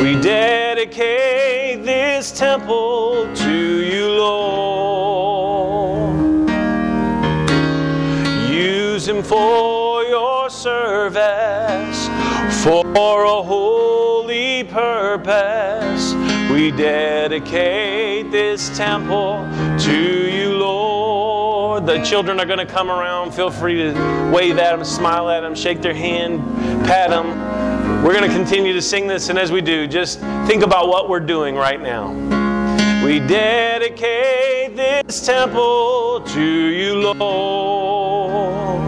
We dedicate this temple to you, Lord. Use him for your service, for a holy purpose. We dedicate this temple to you, Lord. The children are going to come around. Feel free to wave at them, smile at them, shake their hand, pat them. We're going to continue to sing this, and as we do, just think about what we're doing right now. We dedicate this temple to you, Lord.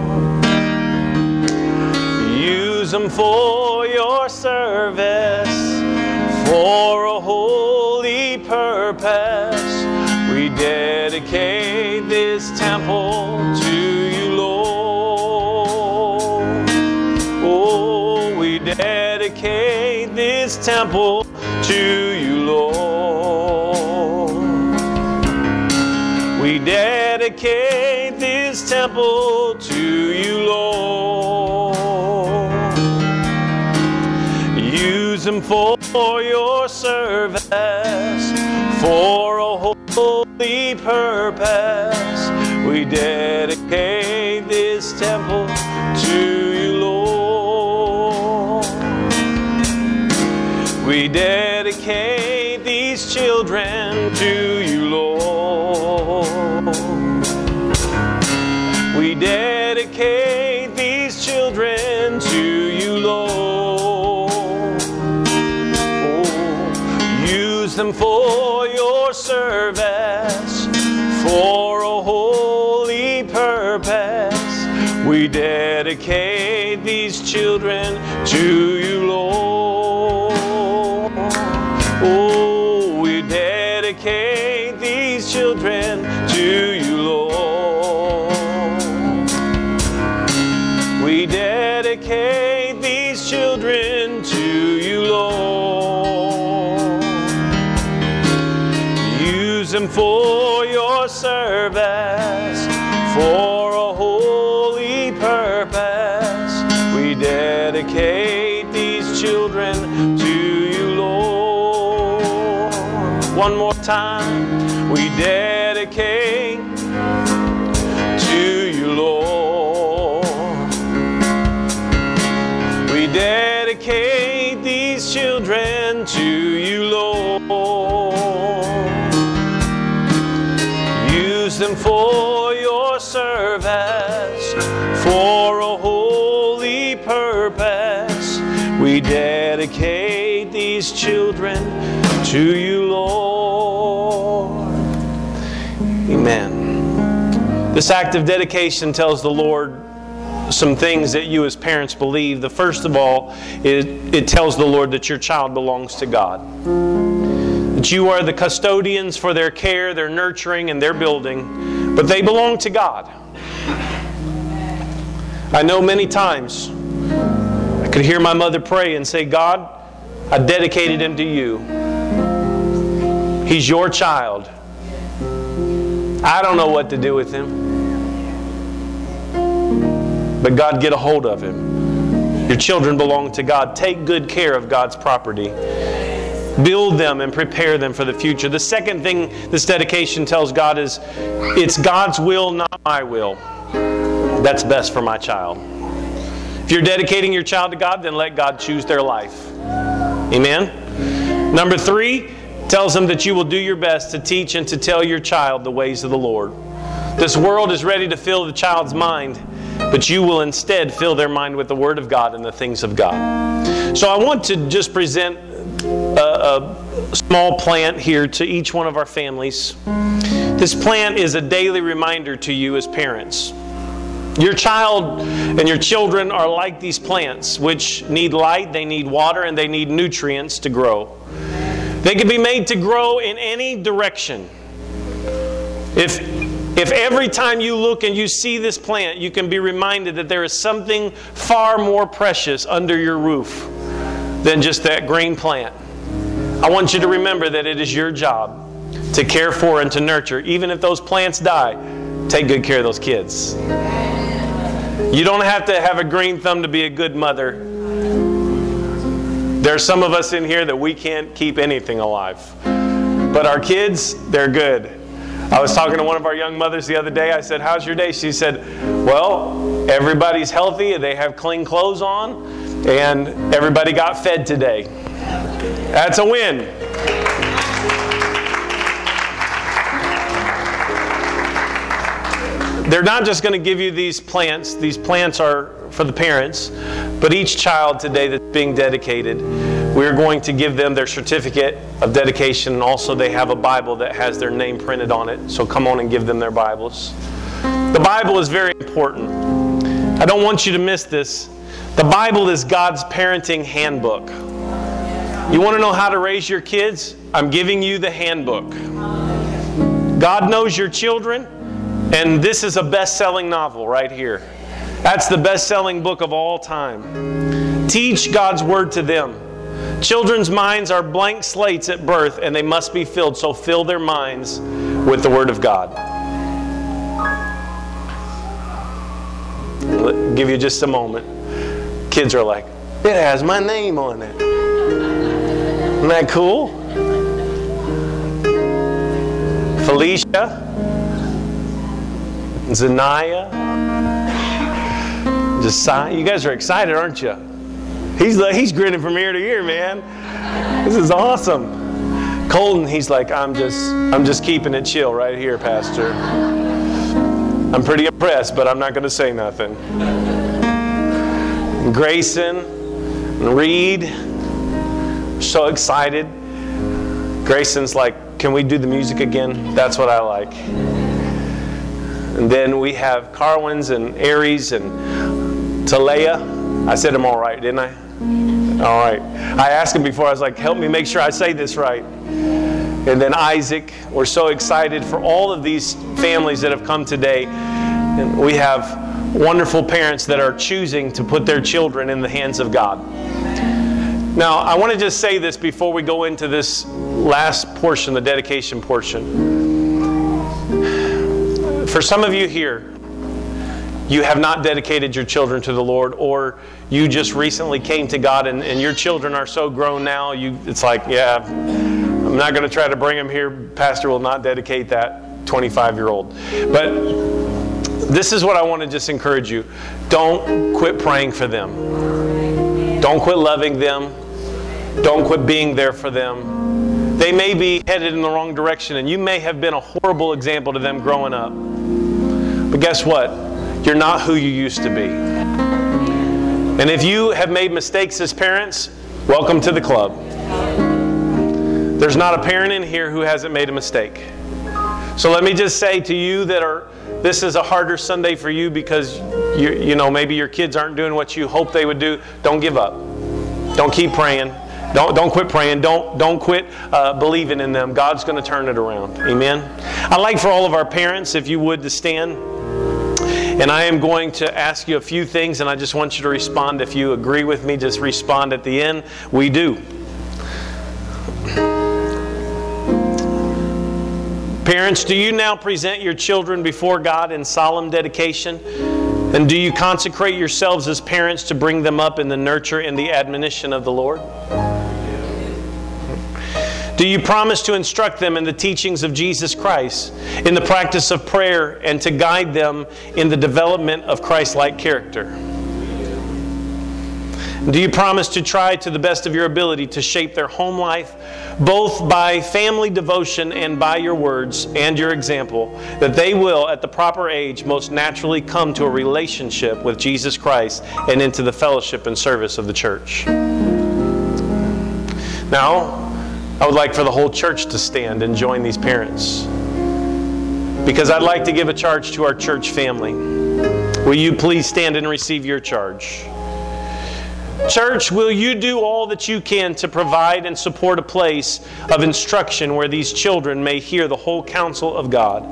Use them for your service for a holy temple to you, Lord. We dedicate this temple to you, Lord. Use them for your service, for a holy purpose. We dedicate this temple to We dedicate these children to you, Lord. We dedicate these children to you, Lord. Oh, use them for your service, for a holy purpose. We dedicate these children to you, time. We dedicate to you, Lord. We dedicate these children to you, Lord. Use them for your service, for a holy purpose. We dedicate these children to you, This act of dedication tells the Lord some things that you as parents believe. The first of all, it, it tells the Lord that your child belongs to God. That you are the custodians for their care, their nurturing, and their building, but they belong to God. I know many times I could hear my mother pray and say, God, I dedicated him to you. He's your child. I don't know what to do with him. But God, get a hold of him. Your children belong to God. Take good care of God's property. Build them and prepare them for the future. The second thing this dedication tells God is it's God's will, not my will. That's best for my child. If you're dedicating your child to God, then let God choose their life. Amen? Number three tells them that you will do your best to teach and to tell your child the ways of the Lord. This world is ready to fill the child's mind, but you will instead fill their mind with the Word of God and the things of God. So I want to just present a, a small plant here to each one of our families. This plant is a daily reminder to you as parents. Your child and your children are like these plants, which need light, they need water, and they need nutrients to grow. They can be made to grow in any direction. If, if every time you look and you see this plant, you can be reminded that there is something far more precious under your roof than just that green plant. I want you to remember that it is your job to care for and to nurture. Even if those plants die, take good care of those kids. You don't have to have a green thumb to be a good mother. There are some of us in here that we can't keep anything alive. But our kids, they're good. I was talking to one of our young mothers the other day. I said, How's your day? She said, Well, everybody's healthy, they have clean clothes on, and everybody got fed today. That's a win. They're not just going to give you these plants, these plants are for the parents, but each child today that's being dedicated, we're going to give them their certificate of dedication, and also they have a Bible that has their name printed on it. So come on and give them their Bibles. The Bible is very important. I don't want you to miss this. The Bible is God's parenting handbook. You want to know how to raise your kids? I'm giving you the handbook. God knows your children, and this is a best selling novel right here. That's the best selling book of all time. Teach God's Word to them. Children's minds are blank slates at birth, and they must be filled, so fill their minds with the Word of God. I'll give you just a moment. Kids are like, it has my name on it. Isn't that cool? Felicia, Zanaya, Josiah. You guys are excited, aren't you? He's, like, he's grinning from ear to ear, man. This is awesome. Colton, he's like, I'm just, I'm just keeping it chill right here, Pastor. I'm pretty impressed, but I'm not going to say nothing. Grayson, Reed, so excited. Grayson's like, Can we do the music again? That's what I like. And then we have Carwins and Aries and Talea. I said them all right, didn't I? All right. I asked him before, I was like, Help me make sure I say this right. And then Isaac. We're so excited for all of these families that have come today. And we have wonderful parents that are choosing to put their children in the hands of God. Now, I want to just say this before we go into this last portion, the dedication portion. For some of you here, you have not dedicated your children to the Lord, or you just recently came to God and, and your children are so grown now, you, it's like, yeah, I'm not going to try to bring them here. Pastor will not dedicate that 25 year old. But this is what I want to just encourage you don't quit praying for them, don't quit loving them, don't quit being there for them. They may be headed in the wrong direction, and you may have been a horrible example to them growing up. But guess what? You're not who you used to be. And if you have made mistakes as parents, welcome to the club. There's not a parent in here who hasn't made a mistake. So let me just say to you that are this is a harder Sunday for you because you you know maybe your kids aren't doing what you hope they would do. Don't give up. Don't keep praying. Don't, don't quit praying. Don't, don't quit uh, believing in them. God's going to turn it around. Amen. I'd like for all of our parents, if you would, to stand. And I am going to ask you a few things, and I just want you to respond. If you agree with me, just respond at the end. We do. Parents, do you now present your children before God in solemn dedication? And do you consecrate yourselves as parents to bring them up in the nurture and the admonition of the Lord? Do you promise to instruct them in the teachings of Jesus Christ, in the practice of prayer, and to guide them in the development of Christ like character? Do you promise to try to the best of your ability to shape their home life, both by family devotion and by your words and your example, that they will, at the proper age, most naturally come to a relationship with Jesus Christ and into the fellowship and service of the church? Now, I would like for the whole church to stand and join these parents. Because I'd like to give a charge to our church family. Will you please stand and receive your charge? Church, will you do all that you can to provide and support a place of instruction where these children may hear the whole counsel of God?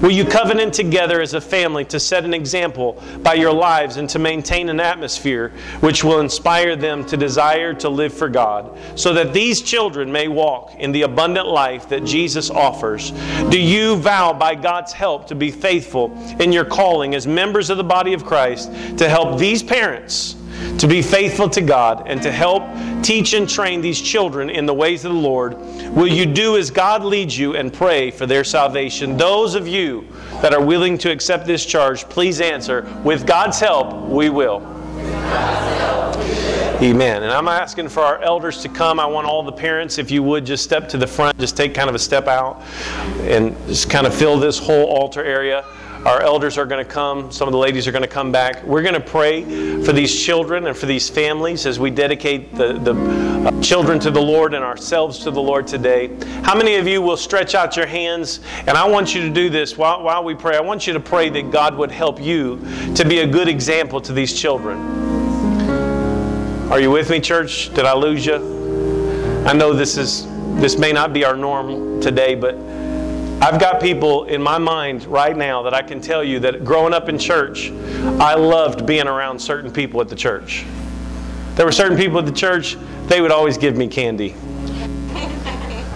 Will you covenant together as a family to set an example by your lives and to maintain an atmosphere which will inspire them to desire to live for God, so that these children may walk in the abundant life that Jesus offers? Do you vow by God's help to be faithful in your calling as members of the body of Christ to help these parents? To be faithful to God and to help teach and train these children in the ways of the Lord, will you do as God leads you and pray for their salvation? Those of you that are willing to accept this charge, please answer, with God's help, we will. Amen. And I'm asking for our elders to come. I want all the parents, if you would, just step to the front, just take kind of a step out and just kind of fill this whole altar area. Our elders are going to come. Some of the ladies are going to come back. We're going to pray for these children and for these families as we dedicate the, the uh, children to the Lord and ourselves to the Lord today. How many of you will stretch out your hands? And I want you to do this while, while we pray. I want you to pray that God would help you to be a good example to these children. Are you with me, church? Did I lose you? I know this is this may not be our norm today, but I've got people in my mind right now that I can tell you that growing up in church, I loved being around certain people at the church. There were certain people at the church, they would always give me candy.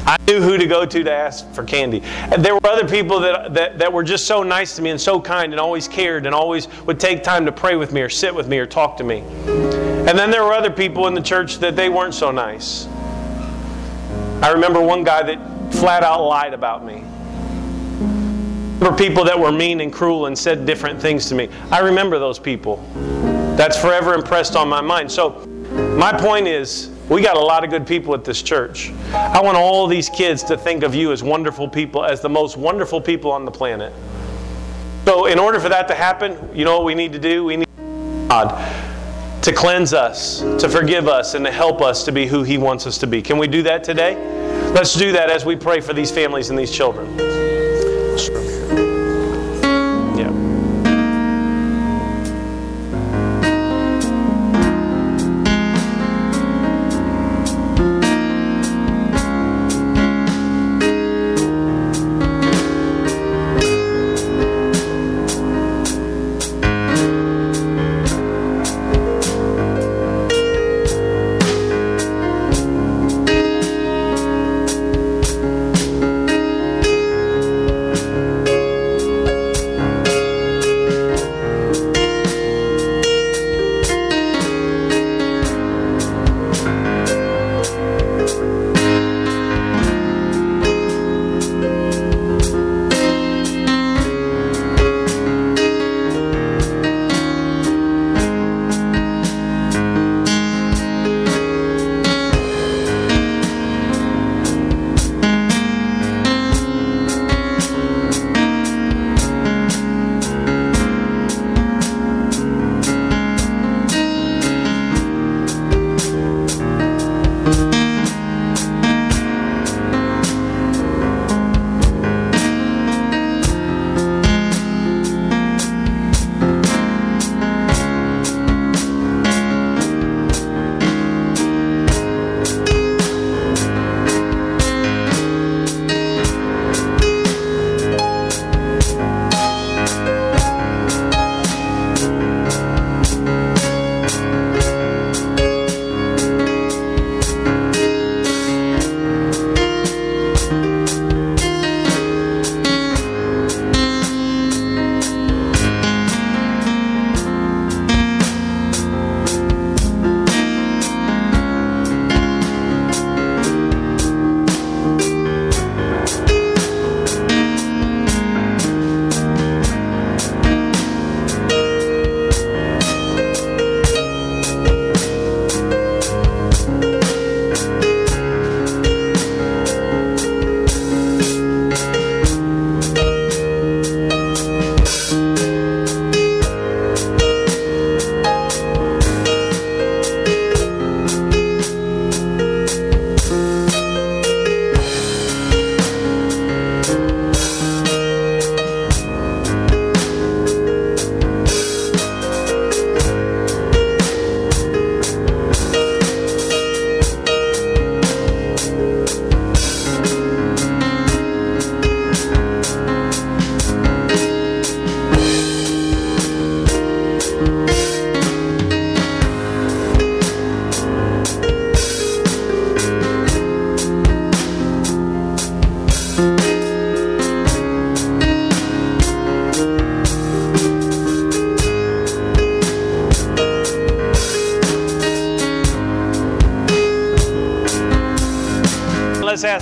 I knew who to go to to ask for candy. And there were other people that, that, that were just so nice to me and so kind and always cared and always would take time to pray with me or sit with me or talk to me. And then there were other people in the church that they weren't so nice. I remember one guy that flat out lied about me remember people that were mean and cruel and said different things to me. I remember those people. That's forever impressed on my mind. So, my point is, we got a lot of good people at this church. I want all these kids to think of you as wonderful people, as the most wonderful people on the planet. So, in order for that to happen, you know what we need to do? We need God to cleanse us, to forgive us, and to help us to be who He wants us to be. Can we do that today? Let's do that as we pray for these families and these children.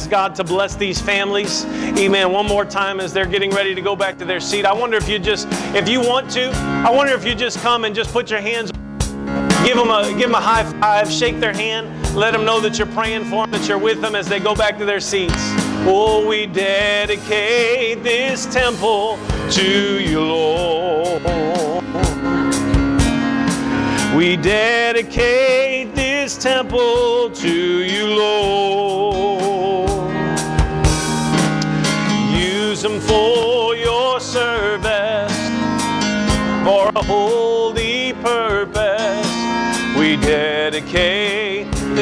God to bless these families. Amen. One more time as they're getting ready to go back to their seat. I wonder if you just, if you want to, I wonder if you just come and just put your hands, give them a, give them a high five, shake their hand, let them know that you're praying for them, that you're with them as they go back to their seats. Oh, we dedicate this temple to you, Lord. We dedicate this temple to you, Lord.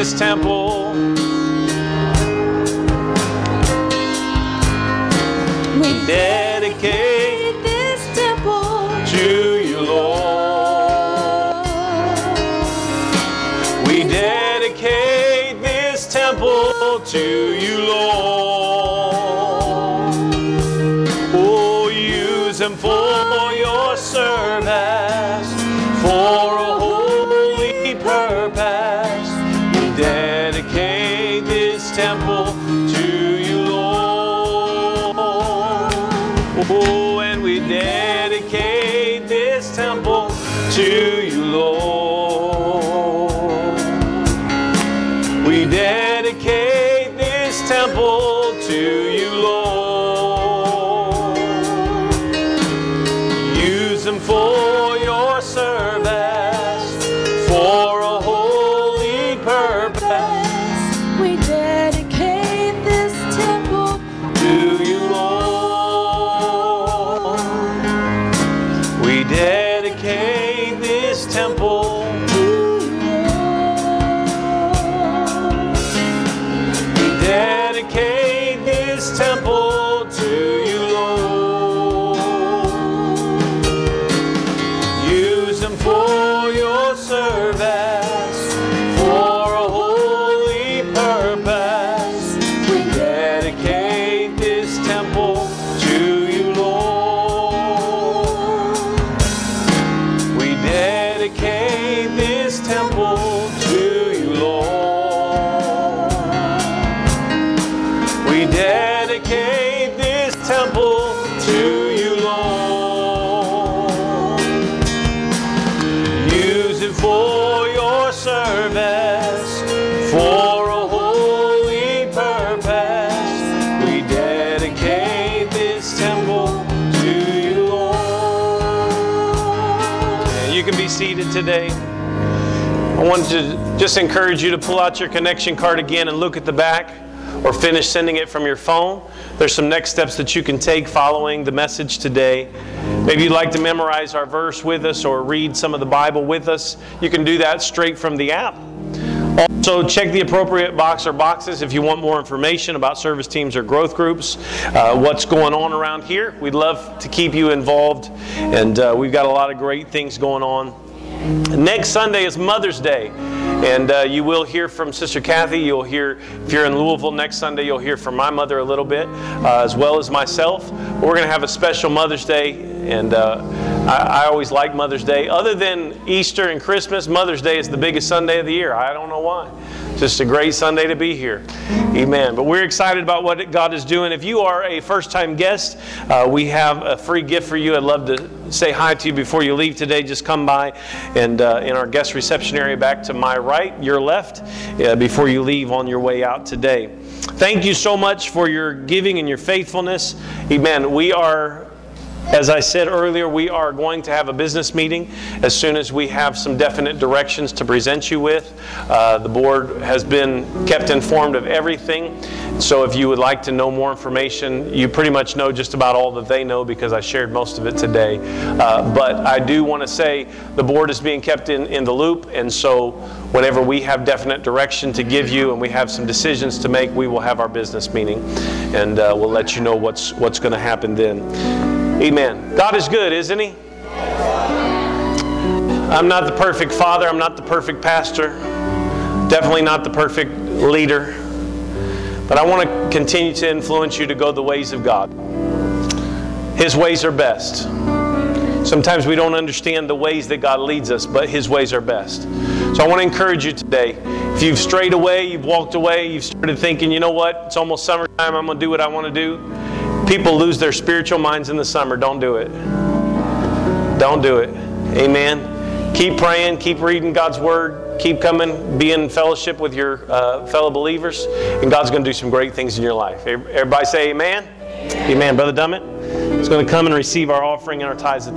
This temple. We Dedicate this temple to you, Lord. We dedicate this temple to you, Lord. Wanted to just encourage you to pull out your connection card again and look at the back or finish sending it from your phone. There's some next steps that you can take following the message today. Maybe you'd like to memorize our verse with us or read some of the Bible with us. You can do that straight from the app. Also, check the appropriate box or boxes if you want more information about service teams or growth groups, uh, what's going on around here. We'd love to keep you involved, and uh, we've got a lot of great things going on. Next Sunday is Mother's Day, and uh, you will hear from Sister Kathy. You'll hear, if you're in Louisville next Sunday, you'll hear from my mother a little bit, uh, as well as myself. We're going to have a special Mother's Day, and uh, I, I always like Mother's Day. Other than Easter and Christmas, Mother's Day is the biggest Sunday of the year. I don't know why. Just a great Sunday to be here. Amen. But we're excited about what God is doing. If you are a first time guest, uh, we have a free gift for you. I'd love to say hi to you before you leave today. Just come by and uh, in our guest reception area back to my right, your left, uh, before you leave on your way out today. Thank you so much for your giving and your faithfulness. Amen. We are as I said earlier, we are going to have a business meeting as soon as we have some definite directions to present you with. Uh, the board has been kept informed of everything. So if you would like to know more information, you pretty much know just about all that they know because I shared most of it today. Uh, but I do want to say the board is being kept in, in the loop, and so whenever we have definite direction to give you and we have some decisions to make, we will have our business meeting, and uh, we'll let you know what's what's going to happen then. Amen. God is good, isn't He? I'm not the perfect father. I'm not the perfect pastor. Definitely not the perfect leader. But I want to continue to influence you to go the ways of God. His ways are best. Sometimes we don't understand the ways that God leads us, but His ways are best. So I want to encourage you today. If you've strayed away, you've walked away, you've started thinking, you know what, it's almost summertime, I'm going to do what I want to do. People lose their spiritual minds in the summer. Don't do it. Don't do it. Amen. Keep praying, keep reading God's Word, keep coming, be in fellowship with your uh, fellow believers, and God's going to do some great things in your life. Everybody say amen. Amen. Brother Dummett is going to come and receive our offering and our tithes.